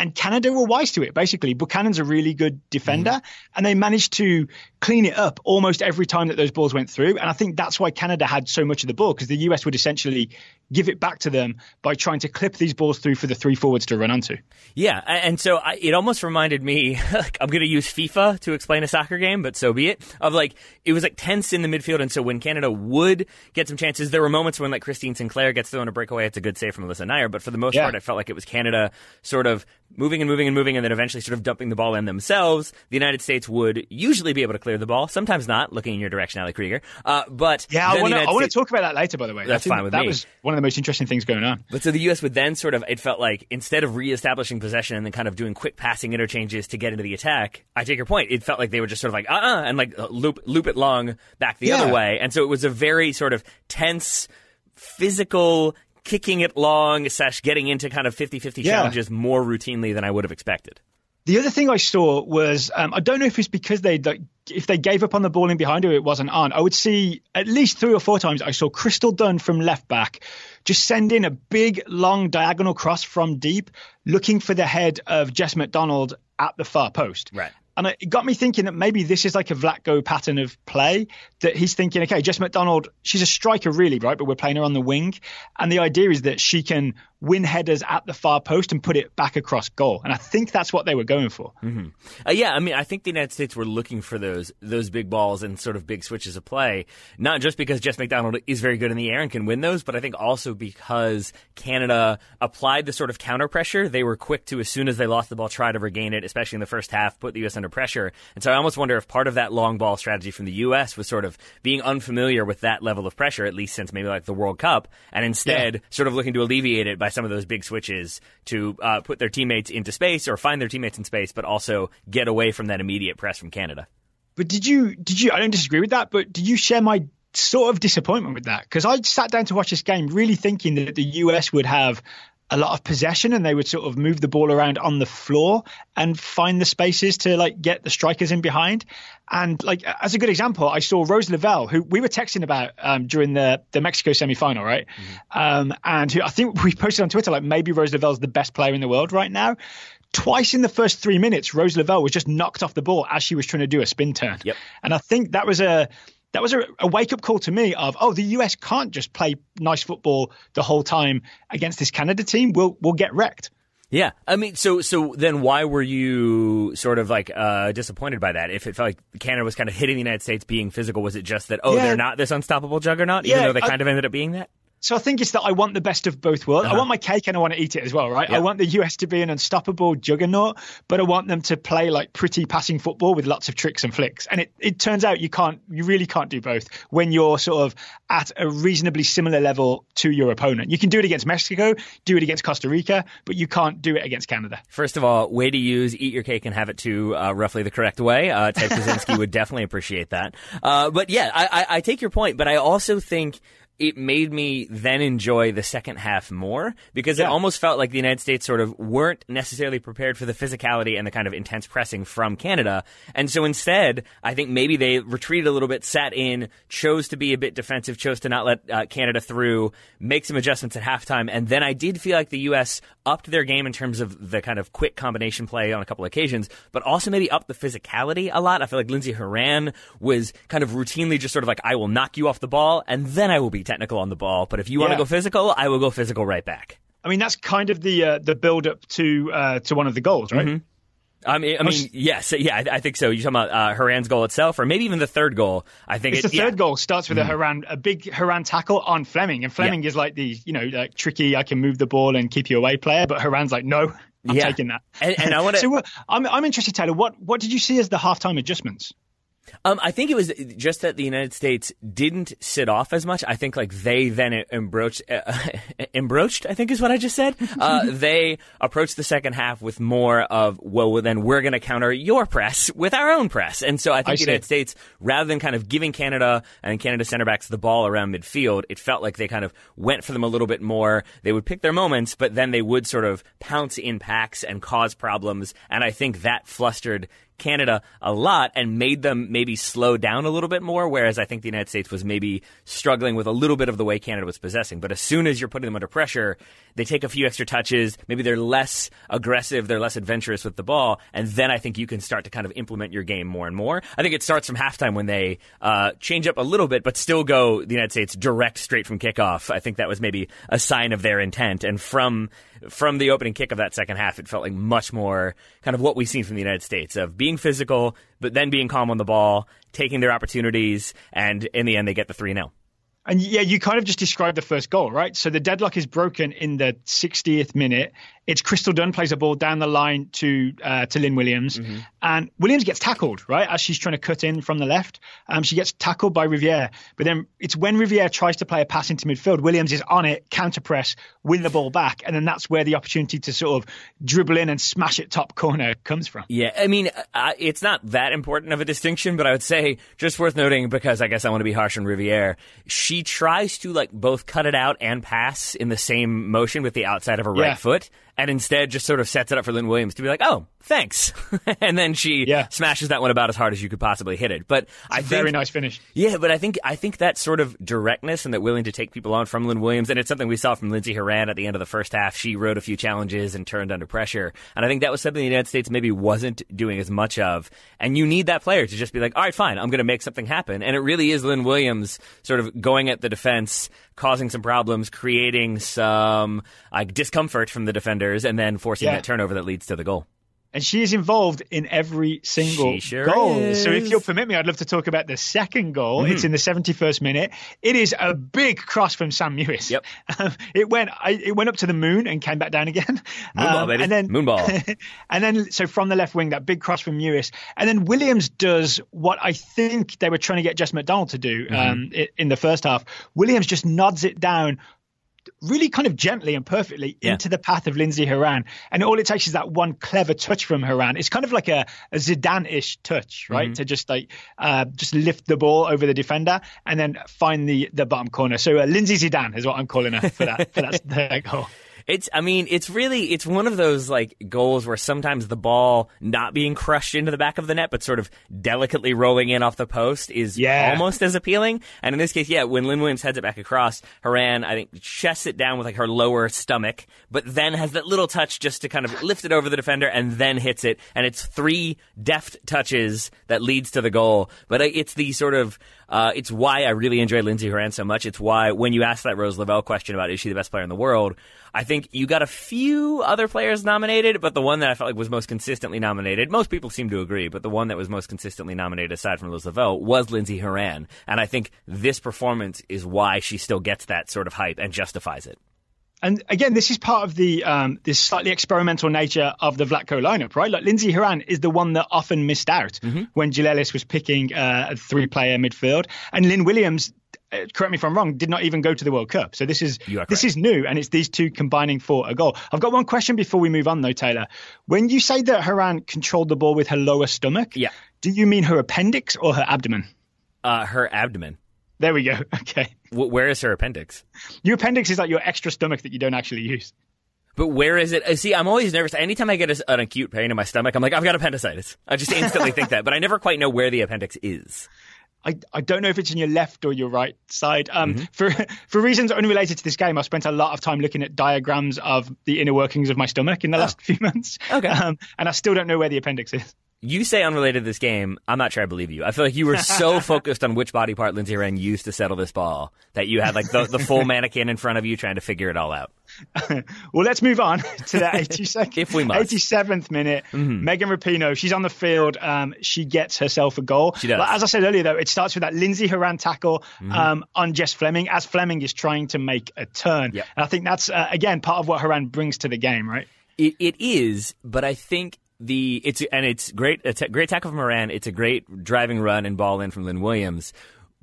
And Canada were wise to it, basically. Buchanan's a really good defender, mm. and they managed to clean it up almost every time that those balls went through. And I think that's why Canada had so much of the ball, because the US would essentially give it back to them by trying to clip these balls through for the three forwards to run onto. Yeah, and so I, it almost reminded me. Like, I'm going to use FIFA to explain a soccer game, but so be it. Of like it was like tense in the midfield, and so when Canada would get some chances, there were moments when like Christine Sinclair gets thrown a breakaway. It's a good save from Alyssa Naeher, but for the most Yeah. part, I felt like it was Canada sort of moving and moving and moving, and then eventually sort of dumping the ball in themselves. The United States would usually be able to clear the ball, sometimes not. Looking in your direction, Ali Krieger. Uh, but Yeah, I want to. United I want to States- talk about that later. By the way, That's fine with that me. was one of the most interesting things going on. But so the U.S. would then sort of, it felt like instead of reestablishing possession and then kind of doing quick passing interchanges to get into the attack, I take your point. It felt like they were just sort of like, uh uh and like uh, loop, loop it long back the Yeah. other way. And so it was a very sort of tense, physical, kicking it long, slash getting into kind of 50 50 Yeah. challenges more routinely than I would have expected. The other thing I saw was um, I don't know if it's because they like, if they gave up on the ball in behind her, it wasn't on. I would see at least three or four times I saw Crystal Dunn from left back just send in a big long diagonal cross from deep, looking for the head of Jess McDonald at the far post. Right. And it got me thinking that maybe this is like a Vlatko pattern of play that he's thinking, okay, Jess McDonald, she's a striker really, right? But we're playing her on the wing. And the idea is that she can win headers at the far post and put it back across goal. And I think that's what they were going for. Mm-hmm. Uh, yeah, I mean, I think the United States were looking for those those big balls and sort of big switches of play, not just because Jess McDonald is very good in the air and can win those, but I think also because Canada applied the sort of counter pressure. They were quick to, as soon as they lost the ball, try to regain it, especially in the first half, put the U.S. under pressure. And so I almost wonder if part of that long ball strategy from the U.S. was sort of being unfamiliar with that level of pressure, at least since maybe like the World Cup, and instead yeah. sort of looking to alleviate it by some of those big switches to uh, put their teammates into space or find their teammates in space, but also get away from that immediate press from Canada. But did you did you? I don't disagree with that, but did you share my sort of disappointment with that? Because I sat down to watch this game really thinking that the US would have a lot of possession and they would sort of move the ball around on the floor and find the spaces to like get the strikers in behind. And like as a good example, I saw Rose Lavelle, who we were texting about um, during the the Mexico semifinal, right? Mm-hmm. Um, and who I think we posted on Twitter like maybe Rose Lavelle's the best player in the world right now. Twice in the first three minutes, Rose Lavelle was just knocked off the ball as she was trying to do a spin turn. Yep. And I think that was a that was a, a wake up call to me of oh the US can't just play nice football the whole time against this Canada team. We'll we'll get wrecked. Yeah, I mean, so so then why were you sort of like uh, disappointed by that? If it felt like Canada was kind of hitting the United States being physical, was it just that oh yeah. they're not this unstoppable juggernaut, even yeah, though they kind I, of ended up being that? So I think it's that I want the best of both worlds. Uh-huh. I want my cake and I want to eat it as well, right? I want the US to be an unstoppable juggernaut, but I want them to play like pretty passing football with lots of tricks and flicks. And it, it turns out you can't, you really can't do both when you're sort of at a reasonably similar level to your opponent. You can do it against Mexico, do it against Costa Rica, but you can't do it against Canada. First of all, way to use eat your cake and have it too uh, roughly the correct way. Uh, Ted Kaczynski would definitely appreciate that. Uh, but yeah, I, I, I take your point, but I also think it made me then enjoy the second half more because yeah. it almost felt like the United States sort of weren't necessarily prepared for the physicality and the kind of intense pressing from Canada. And so instead, I think maybe they retreated a little bit, sat in, chose to be a bit defensive, chose to not let uh, Canada through, make some adjustments at halftime. And then I did feel like the U.S. upped their game in terms of the kind of quick combination play on a couple of occasions, but also maybe upped the physicality a lot. I feel like Lindsey Horan was kind of routinely just sort of like, I will knock you off the ball and then I will be technical on the ball, but if you want to go physical, I will go physical right back. I mean, that's kind of the uh, the build up to uh, to one of the goals, right? Mm-hmm. I mean, I mean, yes, yeah, I, I think so. You're talking about uh, Horan's goal itself, or maybe even the third goal. I think it's it, the third yeah. goal starts with a Horan, a big Horan tackle on Fleming, and Fleming yeah. is like the, you know, like tricky. I can move the ball and keep you away player, but Horan's like, no, I'm yeah. taking that. And, and I want to. so, uh, I'm I'm interested, Taylor. What what did you see as the halftime adjustments? Um, I think it was just that the United States didn't sit off as much. I think like they then embroached, uh, embroached. I think is what I just said. Uh, they approached the second half with more of, well, then we're going to counter your press with our own press. And so I think I the United States, rather than kind of giving Canada and Canada center backs the ball around midfield, it felt like they kind of went for them a little bit more. They would pick their moments, but then they would sort of pounce in packs and cause problems. And I think that flustered Canada a lot and made them maybe slow down a little bit more, whereas I think the United States was maybe struggling with a little bit of the way Canada was possessing. But as soon as you're putting them under pressure, they take a few extra touches. Maybe they're less aggressive, they're less adventurous with the ball, and then I think you can start to kind of implement your game more and more. I think it starts from halftime when they uh, change up a little bit, but still go the United States direct straight from kickoff. I think that was maybe a sign of their intent, and from from the opening kick of that second half, it felt like much more kind of what we've seen from the United States of being physical, but then being calm on the ball, taking their opportunities, and in the end, they get the 3 0. And yeah, you kind of just described the first goal, right? So the deadlock is broken in the 60th minute. It's Crystal Dunn plays a ball down the line to uh, to Lynn Williams, mm-hmm. and Williams gets tackled right as she's trying to cut in from the left. Um, she gets tackled by Riviere, but then it's when Riviere tries to play a pass into midfield. Williams is on it, counter press, win the ball back, and then that's where the opportunity to sort of dribble in and smash it top corner comes from. Yeah, I mean, uh, it's not that important of a distinction, but I would say just worth noting because I guess I want to be harsh on Riviere. She tries to like both cut it out and pass in the same motion with the outside of her yeah. right foot and instead just sort of sets it up for Lynn Williams to be like, oh, thanks. and then she Yeah. smashes that one about as hard as you could possibly hit it. But I think Very nice finish. yeah, but I think I think that sort of directness and that willing to take people on from Lynn Williams, and it's something we saw from Lindsey Horan at the end of the first half. She rode a few challenges and turned under pressure, and I think that was something the United States maybe wasn't doing as much of. And you need that player to just be like, all right, fine, I'm going to make something happen. And it really is Lynn Williams sort of going at the defense, causing some problems, creating some like discomfort from the defenders, and then forcing Yeah. that turnover that leads to the goal. And she is involved in every single sure goal. is. So if you'll permit me, I'd love to talk about the second goal. Mm-hmm. It's in the 71st minute. It is a big cross from Sam Mewis. Yep. Um, it went I, it went up to the moon and came back down again. Moonball, Um, baby. And then Moonball. and then so from the left wing, that big cross from Mewis. And then Williams does what I think they were trying to get Jess McDonald to do Mm-hmm. um, in the first half. Williams just nods it down really kind of gently and perfectly Yeah. into the path of Lindsey Horan. And all it takes is that one clever touch from Horan. It's kind of like a, a Zidane-ish touch, right? Mm-hmm. To just like uh, just lift the ball over the defender and then find the the bottom corner. So uh, Lindsey Zidane is what I'm calling her for that for that, that goal. It's, I mean, it's really, it's one of those like goals where sometimes the ball not being crushed into the back of the net, but sort of delicately rolling in off the post is Yeah. almost as appealing. And in this case, yeah, when Lynn Williams heads it back across, Horan, I think, chests it down with like her lower stomach, but then has that little touch just to kind of lift it over the defender and then hits it. And it's three deft touches that leads to the goal. But uh, it's the sort of, uh, it's why I really enjoy Lindsey Horan so much. It's why when you ask that Rose Lavelle question about is she the best player in the world, I think you got a few other players nominated, but the one that I felt like was most consistently nominated, most people seem to agree, but the one that was most consistently nominated aside from Rose Lavelle was Lindsey Horan. And I think this performance is why she still gets that sort of hype and justifies it. And again, this is part of the um, this slightly experimental nature of the Vlatko lineup, right? Like Lindsey Horan is the one that often missed out Mm-hmm. when Jill Ellis was picking uh, a three-player midfield, and Lynn Williams. Uh, correct me if I'm wrong. Did not even go to the World Cup, so this is this is new, and it's these two combining for a goal. I've got one question before we move on, though, Taylor. When you say that Horan controlled the ball with her lower stomach, Yeah. do you mean her appendix or her abdomen? Uh, her abdomen. There we go. Okay, where is her appendix? your appendix is like your extra stomach that you don't actually use. But where is it? Uh, See, I'm always nervous. Anytime I get a, an acute pain in my stomach, I'm like, I've got appendicitis. I just instantly think that, but I never quite know where the appendix is. I, I don't know if it's in your left or your right side. Um, For for reasons unrelated to this game, I've spent a lot of time looking at diagrams of the inner workings of my stomach in the last few months. Okay. Um, and I still don't know where the appendix is. You say unrelated to this game. I'm not sure I believe you. I feel like you were so focused on which body part Lindsey Horan used to settle this ball that you had like the, the full mannequin in front of you trying to figure it all out. Well, let's move on to the 82nd, If we must. Mm-hmm. 87th minute. Megan Rapinoe, she's on the field. Um, she gets herself a goal. She does. Mm-hmm. But as I said earlier, though, it starts with that Lindsey Horan tackle um, on Jess Fleming as Fleming is trying to make a turn. Yep. And I think that's, uh, again, part of what Horan brings to the game, right? It, it is, but I think the it's and it's great. Great tackle from Horan. It's a great driving run and ball in from Lynn Williams.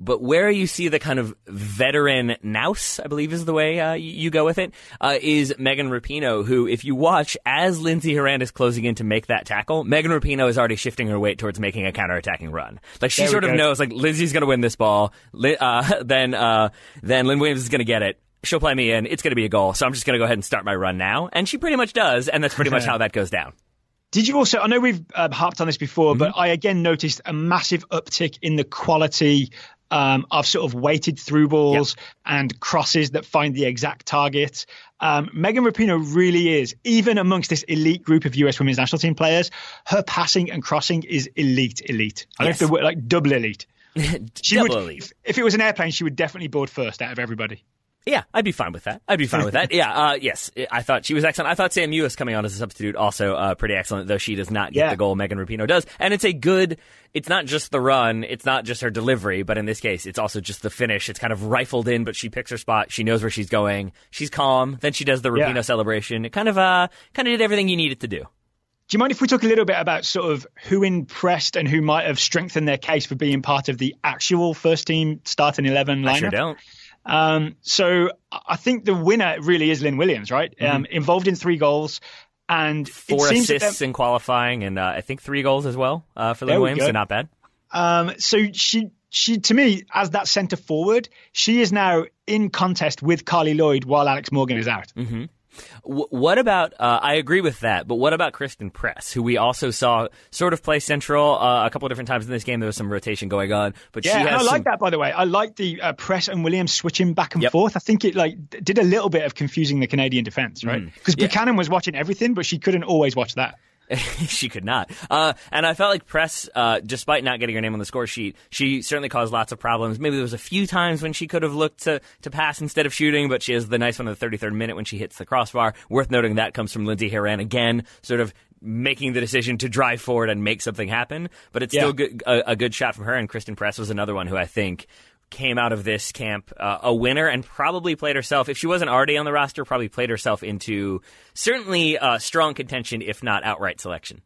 But where you see the kind of veteran nous, I believe is the way uh, you, go with it, uh, is Megan Rapinoe, who, if you watch as Lindsey Horan is closing in to make that tackle, Megan Rapinoe is already shifting her weight towards making a counterattacking run. Like she sort of knows, like Lindsey's going to win this ball. Uh, then uh, then Lynn Williams is going to get it. She'll play me in. It's going to be a goal. So I'm just going to go ahead and start my run now. And she pretty much does. And that's pretty much how that goes down. Did you also? I know we've uh, harped on this before, but I again noticed a massive uptick in the quality um, of sort of weighted through balls and crosses that find the exact target. Um, Megan Rapinoe really is, even amongst this elite group of US women's national team players, her passing and crossing is elite, elite. I don't know if the word like double elite. She Double would, elite. If, if it was an airplane, she would definitely board first out of everybody. Yeah, I'd be fine with that. I'd be fine with that. Yeah, uh, yes, I thought she was excellent. I thought Sam Mewis coming on as a substitute also uh, pretty excellent, though she does not get Yeah. the goal Megan Rapinoe does. And it's a good. It's not just the run. It's not just her delivery, but in this case, it's also just the finish. It's kind of rifled in, but she picks her spot. She knows where she's going. She's calm. Then she does the Rapinoe Yeah. celebration. It kind of uh, kind of did everything you needed to do. Do you mind if we talk a little bit about sort of who impressed and who might have strengthened their case for being part of the actual first team starting 11 lineup? I sure don't. Um, so I think the winner really is Lynn Williams, right? Um, involved in three goals. And Mm-hmm. Four assists in qualifying, and uh, I think three goals as well uh, for Lynn Williams. So not bad. Um, so she, she to me, as that centre forward, she is now in contest with Carli Lloyd while Alex Morgan is out. Mm-hmm. W- what about? Uh, I agree with that, but what about Christen Press, who we also saw sort of play central uh, a couple of different times in this game? There was some rotation going on, but yeah, she has I like some- that by the way. I like the uh, Press and Williams switching back and Yep. forth. I think it like did a little bit of confusing the Canadian defense, right? Because Mm. Yeah. Buchanan was watching everything, but she couldn't always watch that. she could not. Uh, and I felt like Press, uh, despite not getting her name on the score sheet, she certainly caused lots of problems. Maybe there was a few times when she could have looked to, to pass instead of shooting, but she has the nice one in the 33rd minute when she hits the crossbar. Worth noting that comes from Lindsey Horan again, sort of making the decision to drive forward and make something happen. But it's Yeah. still good, a, a good shot from her. And Christen Press was another one who I think came out of this camp uh, a winner and probably played herself if she wasn't already on the roster probably played herself into certainly uh, strong contention if not outright selection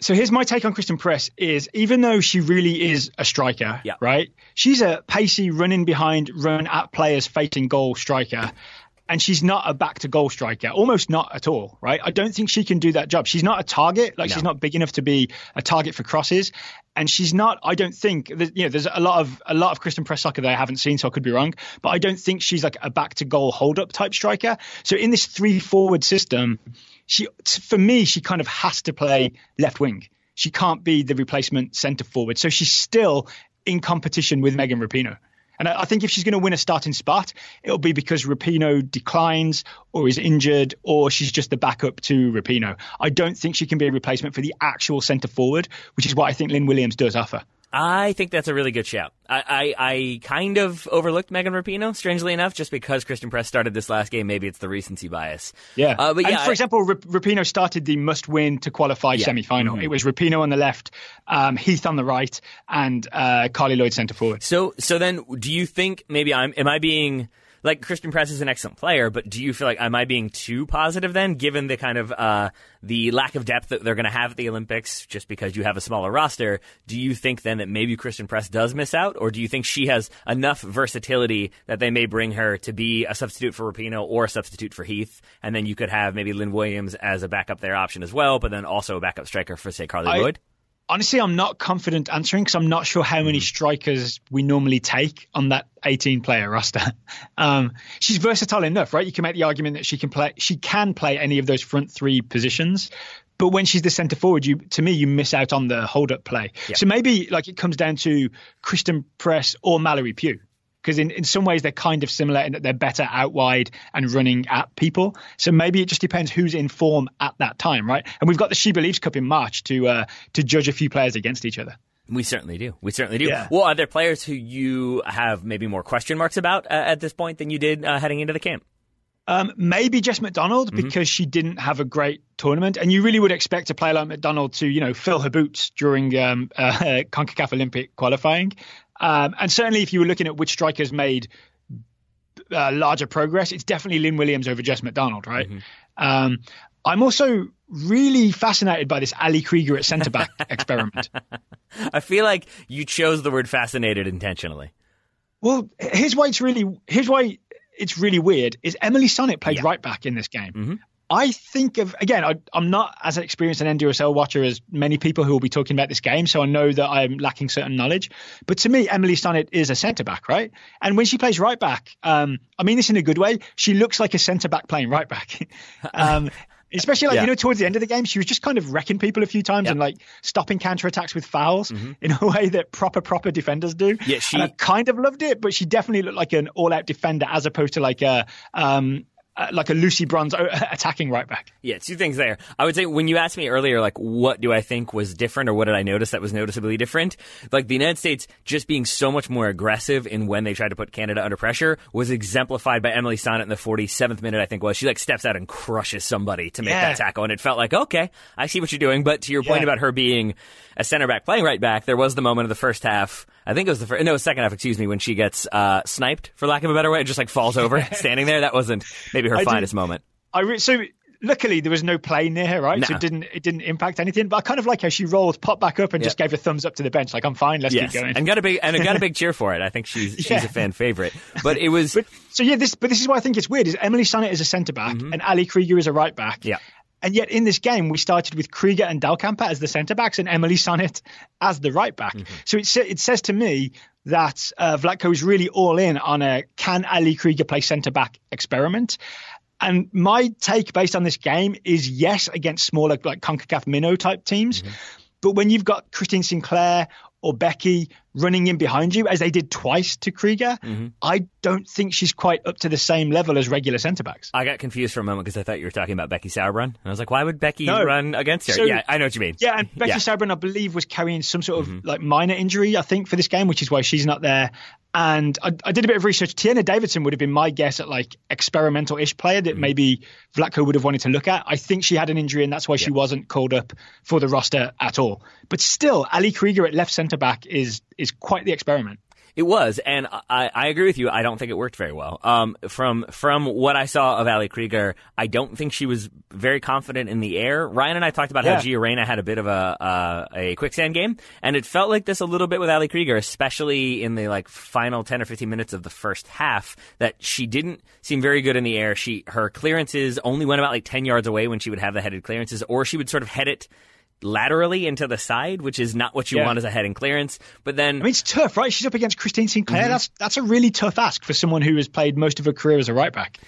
So here's my take on Christen Press is even though she really is a striker, Yeah. right? She's a pacey running behind, run at players facing goal striker. And she's not a back to goal striker, almost not at all, right? I don't think she can do that job. She's not a target, like No. she's not big enough to be a target for crosses, and she's not. I don't think that you know. There's a lot of a lot of Christen Press soccer that I haven't seen, so I could be wrong. But I don't think she's like a back to goal hold up type striker. So in this three forward system, she for me she kind of has to play left wing. She can't be the replacement centre forward. So she's still in competition with Megan Rapinoe. And I I think if she's going to win a starting spot, it'll be because Rapinoe declines or is injured or she's just the backup to Rapinoe. I don't think she can be a replacement for the actual centre forward, which is what I think Lynn Williams does offer. I think that's a really good shout. I, I, I kind of overlooked Megan Rapinoe, strangely enough, just because Christen Press started this last game. Maybe it's the recency bias. Yeah. Uh, but and for I- example, Rap- Rapinoe started the must win to qualify Yeah. semi final. It was Rapinoe on the left, um, Heath on the right, and uh, Carli Lloyd centre forward. So, so then, do you think maybe I'm? Am I being like Christen Press is an excellent player, but do you feel like am I being too positive then, given the kind of uh, the lack of depth that they're going to have at the Olympics, just because you have a smaller roster? Do you think then that maybe Christen Press does miss out, or do you think she has enough versatility that they may bring her to be a substitute for Rapinoe or a substitute for Heath, and then you could have maybe Lynn Williams as a backup there option as well, but then also a backup striker for say Carli I- Lloyd? Honestly, I'm not confident answering because I'm not sure how many strikers we normally take on that 18 player roster. Um, she's versatile enough, right? You can make the argument that she can play she can play any of those front three positions. But when she's the centre forward, you to me you miss out on the hold up play. So maybe like it comes down to Christen Press or Mallory Pugh. Because in, in some ways they're kind of similar in that they're better out wide and running at people. So maybe it just depends who's in form at that time, right? And we've got the She Believes Cup in March to uh, to judge a few players against each other. We certainly do. We certainly do. Yeah. Well, are there players who you have maybe more question marks about uh, at this point than you did uh, heading into the camp? Um, maybe Jess McDonald Mm-hmm. because she didn't have a great tournament, and you really would expect a player like McDonald to, you know, fill her boots during um, uh, Concacaf Olympic qualifying. Um, and certainly, if you were looking at which strikers made uh, larger progress, it's definitely Lynn Williams over Jess McDonald, right? Um, I'm also really fascinated by this Ali Krieger at centre back experiment. I feel like you chose the word fascinated intentionally. Well, here's why it's really here's why it's really weird is Emily Sonnett played Yeah. right back in this game. Mhm. I think of again, I, I'm not as experienced an NWSL watcher as many people who will be talking about this game, so I know that I'm lacking certain knowledge. But to me, Emily Sonnett is a centre back, right? And when she plays right back, um, I mean this in a good way. She looks like a centre back playing right back. um, Especially like Yeah. you know towards the end of the game, she was just kind of wrecking people a few times Yeah. and like stopping counter attacks with fouls in a way that proper proper defenders do. Yeah, she- And I kind of loved it, but she definitely looked like an all-out defender as opposed to like a um uh, like a Lucy Bronze attacking right back. Yeah, two things there. I would say when you asked me earlier, like, what do I think was different or what did I notice that was noticeably different? Like, the United States just being so much more aggressive in when they tried to put Canada under pressure was exemplified by Emily Sonnett in the 47th minute, I think was. She, like, steps out and crushes somebody to make Yeah. that tackle. And it felt like, okay, I see what you're doing. But to your point about her being a center back playing right back, there was the moment of the first half. I think it was the first, no, second half, excuse me, when she gets uh, sniped, for lack of a better way, just like falls over standing there. That wasn't maybe her I did- finest moment. I re- so luckily there was no play near her, right? So it didn't it didn't impact anything. But I kind of like how she rolled, popped back up, and just gave a thumbs up to the bench, like I'm fine, let's Yes, keep going. and got a big and got a big cheer for it. I think she's she's a fan favorite. But it was But so yeah, this but this is why I think it's weird. Is Emily Sonnett is a centre back and Ali Krieger is a right back. Mm-hmm. Yeah. And yet in this game, we started with Krieger and Dahlkemper as the centre backs and Emily Sonnett as the right back. Mm-hmm. So it, it says to me that uh, Vlatko is really all in on a can Ali Krieger play centre back experiment. And my take based on this game is yes against smaller like CONCACAF minnow type teams. Mm-hmm. But when you've got Christine Sinclair or Beckie running in behind you, as they did twice to Krieger, mm-hmm. I don't think she's quite up to the same level as regular centre backs. I got confused for a moment because I thought you were talking about Becky Sauerbrunn. And I was like, why would Becky no. run against her? So, yeah, I know what you mean. Yeah, and Becky yeah. Sauerbrunn, I believe, was carrying some sort of mm-hmm. like minor injury, I think, for this game, which is why she's not there. And I, I, did a bit of research. Tierna Davidson would have been my guess at like experimental-ish player that mm. maybe Vlatko would have wanted to look at. I think she had an injury, and that's why yeah. she wasn't called up for the roster at all. But still, Ali Krieger at left centre back is is quite the experiment. It was, and I, I agree with you. I don't think it worked very well. Um, from from what I saw of Ali Krieger, I don't think she was very confident in the air. Ryan and I talked about yeah. how Gio Reyna had a bit of a uh, a quicksand game, and it felt like this a little bit with Ali Krieger, especially in the like final ten or fifteen minutes of the first half. That she didn't seem very good in the air. She her clearances only went about like ten yards away when she would have the headed clearances, or she would sort of head it laterally into the side, which is not what you yeah. want as a heading clearance. But then, I mean, it's tough, right? She's up against Christine Sinclair. Mm-hmm. That's that's a really tough ask for someone who has played most of her career as a right back.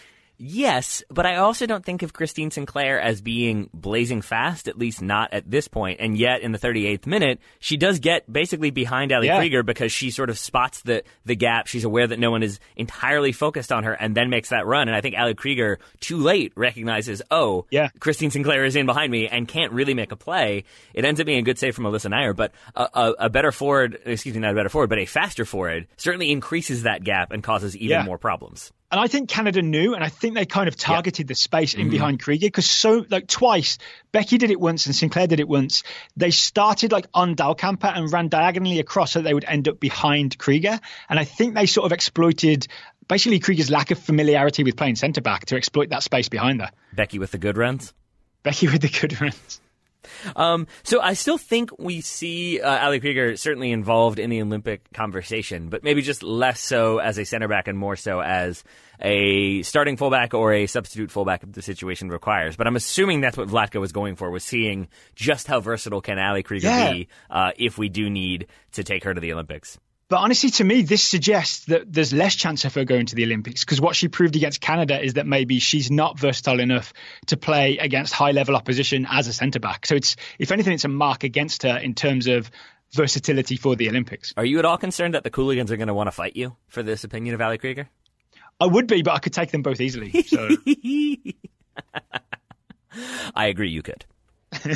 Yes, but I also don't think of Christine Sinclair as being blazing fast, at least not at this point. And yet, in the 38th minute, she does get basically behind Ali yeah. Krieger because she sort of spots the, the gap. She's aware that no one is entirely focused on her and then makes that run. And I think Ali Krieger, too late, recognizes, oh, yeah. Christine Sinclair is in behind me and can't really make a play. It ends up being a good save from Alyssa Naeher, but a, a, a better forward, excuse me, not a better forward, but a faster forward certainly increases that gap and causes even yeah. more problems. And I think Canada knew, and I think they kind of targeted the space in mm-hmm. behind Krieger because so like twice, Beckie did it once and Sinclair did it once. They started like on Dahlkemper and ran diagonally across so they would end up behind Krieger. And I think they sort of exploited basically Krieger's lack of familiarity with playing centre back to exploit that space behind her. Becky with the good runs. Becky with the good runs. Um, so I still think we see uh, Ali Krieger certainly involved in the Olympic conversation, but maybe just less so as a center back and more so as a starting fullback or a substitute fullback if the situation requires. But I'm assuming that's what Vlatko was going for, was seeing just how versatile can Ali Krieger yeah. be uh, if we do need to take her to the Olympics. But honestly, to me, this suggests that there's less chance of her going to the Olympics because what she proved against Canada is that maybe she's not versatile enough to play against high level opposition as a centre back. So it's, if anything, it's a mark against her in terms of versatility for the Olympics. Are you at all concerned that the Cooligans are going to want to fight you for this opinion of Ali Krieger? I would be, but I could take them both easily. So. I agree, you could.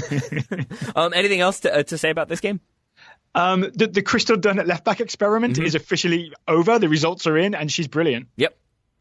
um, anything else to, uh, to say about this game? Um, the, the Crystal Dunn at left back experiment mm-hmm. is officially over. The results are in, and she's brilliant. Yep,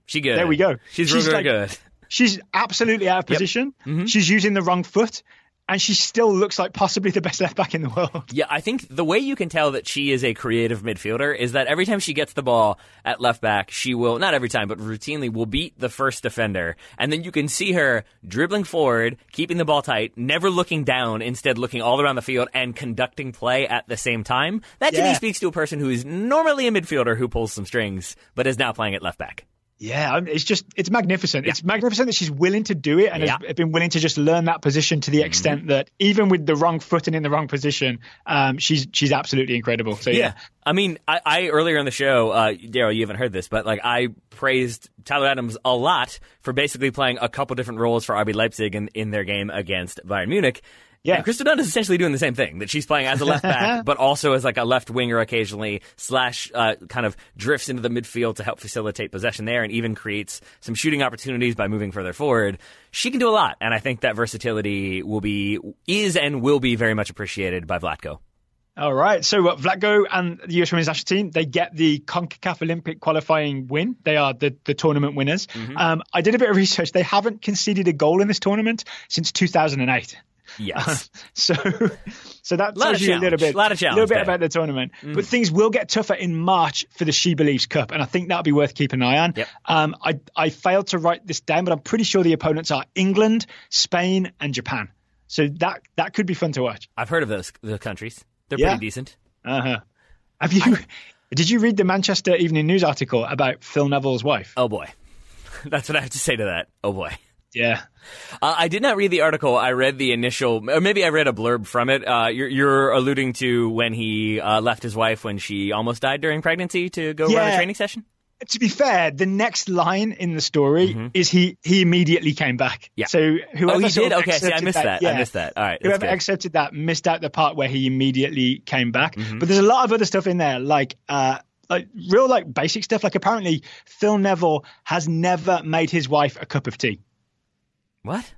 she good. There we go. She's, she's really, like, good. She's absolutely out of position. Yep. Mm-hmm. She's using the wrong foot, and she still looks like possibly the best left back in the world. Yeah, I think the way you can tell that she is a creative midfielder is that every time she gets the ball at left back, she will, not every time, but routinely will beat the first defender. And then you can see her dribbling forward, keeping the ball tight, never looking down, instead looking all around the field and conducting play at the same time. That to yeah. me speaks to a person who is normally a midfielder who pulls some strings, but is now playing at left back. Yeah, it's just it's magnificent. Yeah. It's magnificent that she's willing to do it and yeah. has been willing to just learn that position to the mm-hmm. extent mm-hmm. that even with the wrong foot and in the wrong position, um, she's she's absolutely incredible. So yeah, yeah. I mean, I, I, earlier in the show, uh, Daryl, you haven't heard this, but like I praised Tyler Adams a lot for basically playing a couple different roles for RB Leipzig in, in their game against Bayern Munich. Yeah, and Crystal Dunn is essentially doing the same thing. That she's playing as a left back, but also as like a left winger occasionally. Slash, uh, kind of drifts into the midfield to help facilitate possession there, and even creates some shooting opportunities by moving further forward. She can do a lot, and I think that versatility will be is and will be very much appreciated by Vlatko. All right. So uh, Vlatko and the US Women's National Team, they get the CONCACAF Olympic qualifying win. They are the, the tournament winners. Mm-hmm. Um, I did a bit of research. They haven't conceded a goal in this tournament since 2008. Yes. so, so that tells you a little bit, a little bit about the tournament. Mm. But things will get tougher in March for the SheBelieves Cup, and I think that'll be worth keeping an eye on. Yep. Um, I I failed to write this down, but I'm pretty sure the opponents are England, Spain, and Japan. So that that could be fun to watch. I've heard of those the countries. They're yeah. pretty decent. Uh huh. Have you? I, did you read the Manchester Evening News article about Phil Neville's wife? Oh boy, that's what I have to say to that. Oh boy. Yeah. Uh, I did not read the article. I read the initial, or maybe I read a blurb from it. Uh, you're, you're, alluding to when he uh, left his wife when she almost died during pregnancy to go yeah. run a training session? To be fair, the next line in the story is he he immediately came back. Mm-hmm. Yeah. So whoever Oh, he did? Okay, see, I missed that. I yeah. missed that. All right, Whoever good. accepted that missed out the part where he immediately came back. Mm-hmm. But there's a lot of other stuff in there, like uh, like real like basic stuff. Like apparently Phil Neville has never made his wife a cup of tea, What?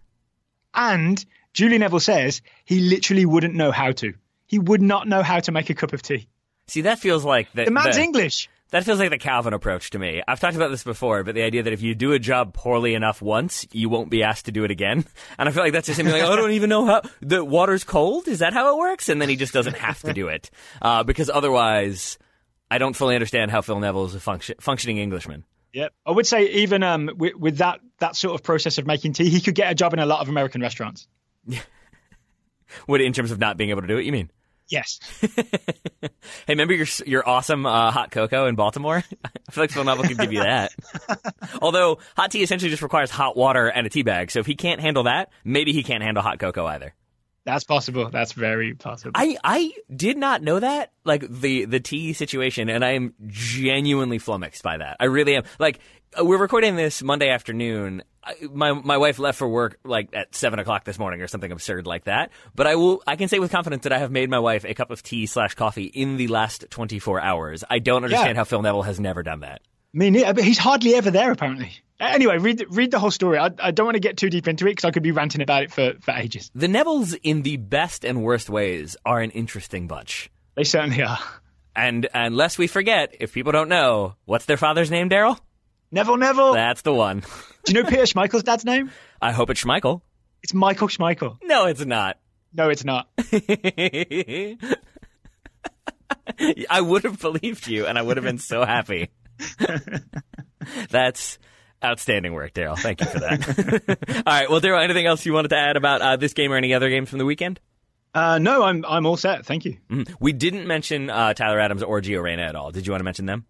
and Julie Neville says he literally wouldn't know how to. He would not know how to make a cup of tea. See, that feels like the, The man's the- English. That feels like the Calvin approach to me. I've talked about this before, but the idea that if you do a job poorly enough once, you won't be asked to do it again. And I feel like that's just him being like, I don't even know how the water's cold. Is that how it works? And then he just doesn't have to do it uh, because otherwise, I don't fully understand how Phil Neville is a function, functioning Englishman. Yep. I would say even um, with, with that that sort of process of making tea, he could get a job in a lot of American restaurants. What in terms of not being able to do it? You mean? Yes. Hey, remember your your awesome uh, hot cocoa in Baltimore? I feel like Phil Neville could give you that. Although hot tea essentially just requires hot water and a tea bag, so if he can't handle that, maybe he can't handle hot cocoa either. That's possible. That's very possible. I, I did not know that, like the the tea situation, and I am genuinely flummoxed by that. I really am. Like uh, we're recording this Monday afternoon. I, my my wife left for work like at seven o'clock this morning or something absurd like that. But I will I can say with confidence that I have made my wife a cup of tea slash coffee in the last twenty four hours. I don't understand Yeah. how Phil Neville has never done that. I mean, yeah, but he's hardly ever there, apparently. Uh, anyway, read read the whole story. I, I don't want to get too deep into it because I could be ranting about it for, for ages. The Nevilles, in the best and worst ways, are an interesting bunch. They certainly are. And and lest we forget, if people don't know, what's their father's name, Daryl? Neville Neville. That's the one. Do you know Peter Schmeichel's dad's name? I hope it's Schmeichel. It's Michael Schmeichel. No, it's not. No, it's not. I would have believed you, and I would have been so happy. That's outstanding work, Daryl. Thank you for that. All right. Well, Daryl, anything else you wanted to add about uh, this game or any other games from the weekend? Uh, no, I'm I'm all set. Thank you. Mhm. We didn't mention uh, Tyler Adams or Gio Reyna at all. Did you want to mention them?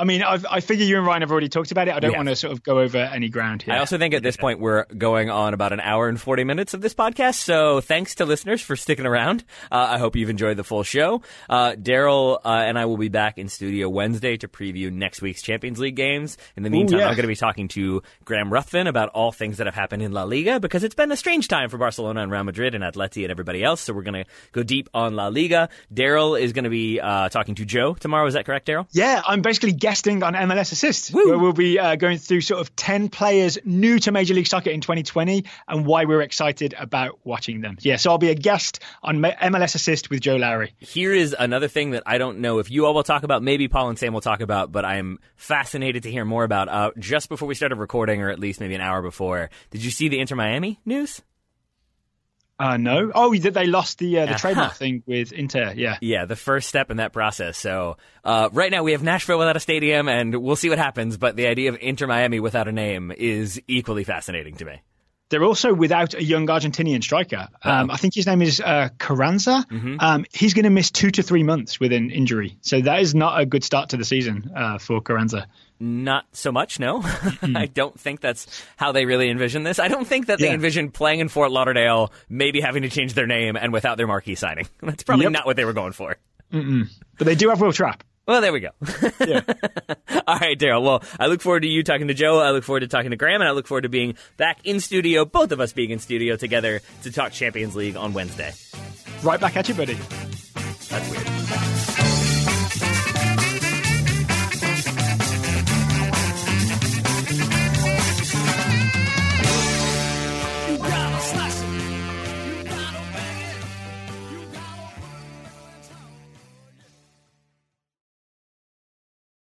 I mean, I've, I figure you and Ryan have already talked about it. I don't have. want to sort of go over any ground here. I also think at this point we're going on about an hour and 40 minutes of this podcast. So thanks to listeners for sticking around. Uh, I hope you've enjoyed the full show. Uh, Daryl uh, and I will be back in studio Wednesday to preview next week's Champions League games. In the meantime, yeah. I'm going to be talking to Graham Ruthven about all things that have happened in La Liga because it's been a strange time for Barcelona and Real Madrid and Atleti and everybody else. So we're going to go deep on La Liga. Daryl is going to be uh, talking to Joe tomorrow. Is that correct, Daryl? Yeah, I'm basically guesting on MLS Assist, Woo. where we'll be uh, going through sort of 10 players new to Major League Soccer in 2020 and why we're excited about watching them. Yeah, so I'll be a guest on MLS Assist with Joe Lowry. Here is another thing that I don't know if you all will talk about, maybe Paul and Sam will talk about, but I'm fascinated to hear more about. Uh, just before we started recording, or at least maybe an hour before, did you see the Inter Miami news? Uh, no. Oh, that they lost the uh, the Uh-huh. trademark thing with Inter. Yeah. Yeah, the first step in that process. So uh, right now we have Nashville without a stadium, and we'll see what happens. But the idea of Inter Miami without a name is equally fascinating to me. They're also without a young Argentinian striker. Um, I think his name is uh, Carranza. Um, he's going to miss two to three months with an injury. So that is not a good start to the season uh, for Carranza. Not so much, no. I don't think that's how they really envision this. I don't think that they Yeah. envision playing in Fort Lauderdale, maybe having to change their name, and without their marquee signing. That's probably Yep. not what they were going for. But they do have Will Trapp. Well, there we go. Yeah. All right, Daryl. Well, I look forward to you talking to Joe. I look forward to talking to Graham, and I look forward to being back in studio, both of us being in studio together to talk Champions League on Wednesday. right back at you, buddy.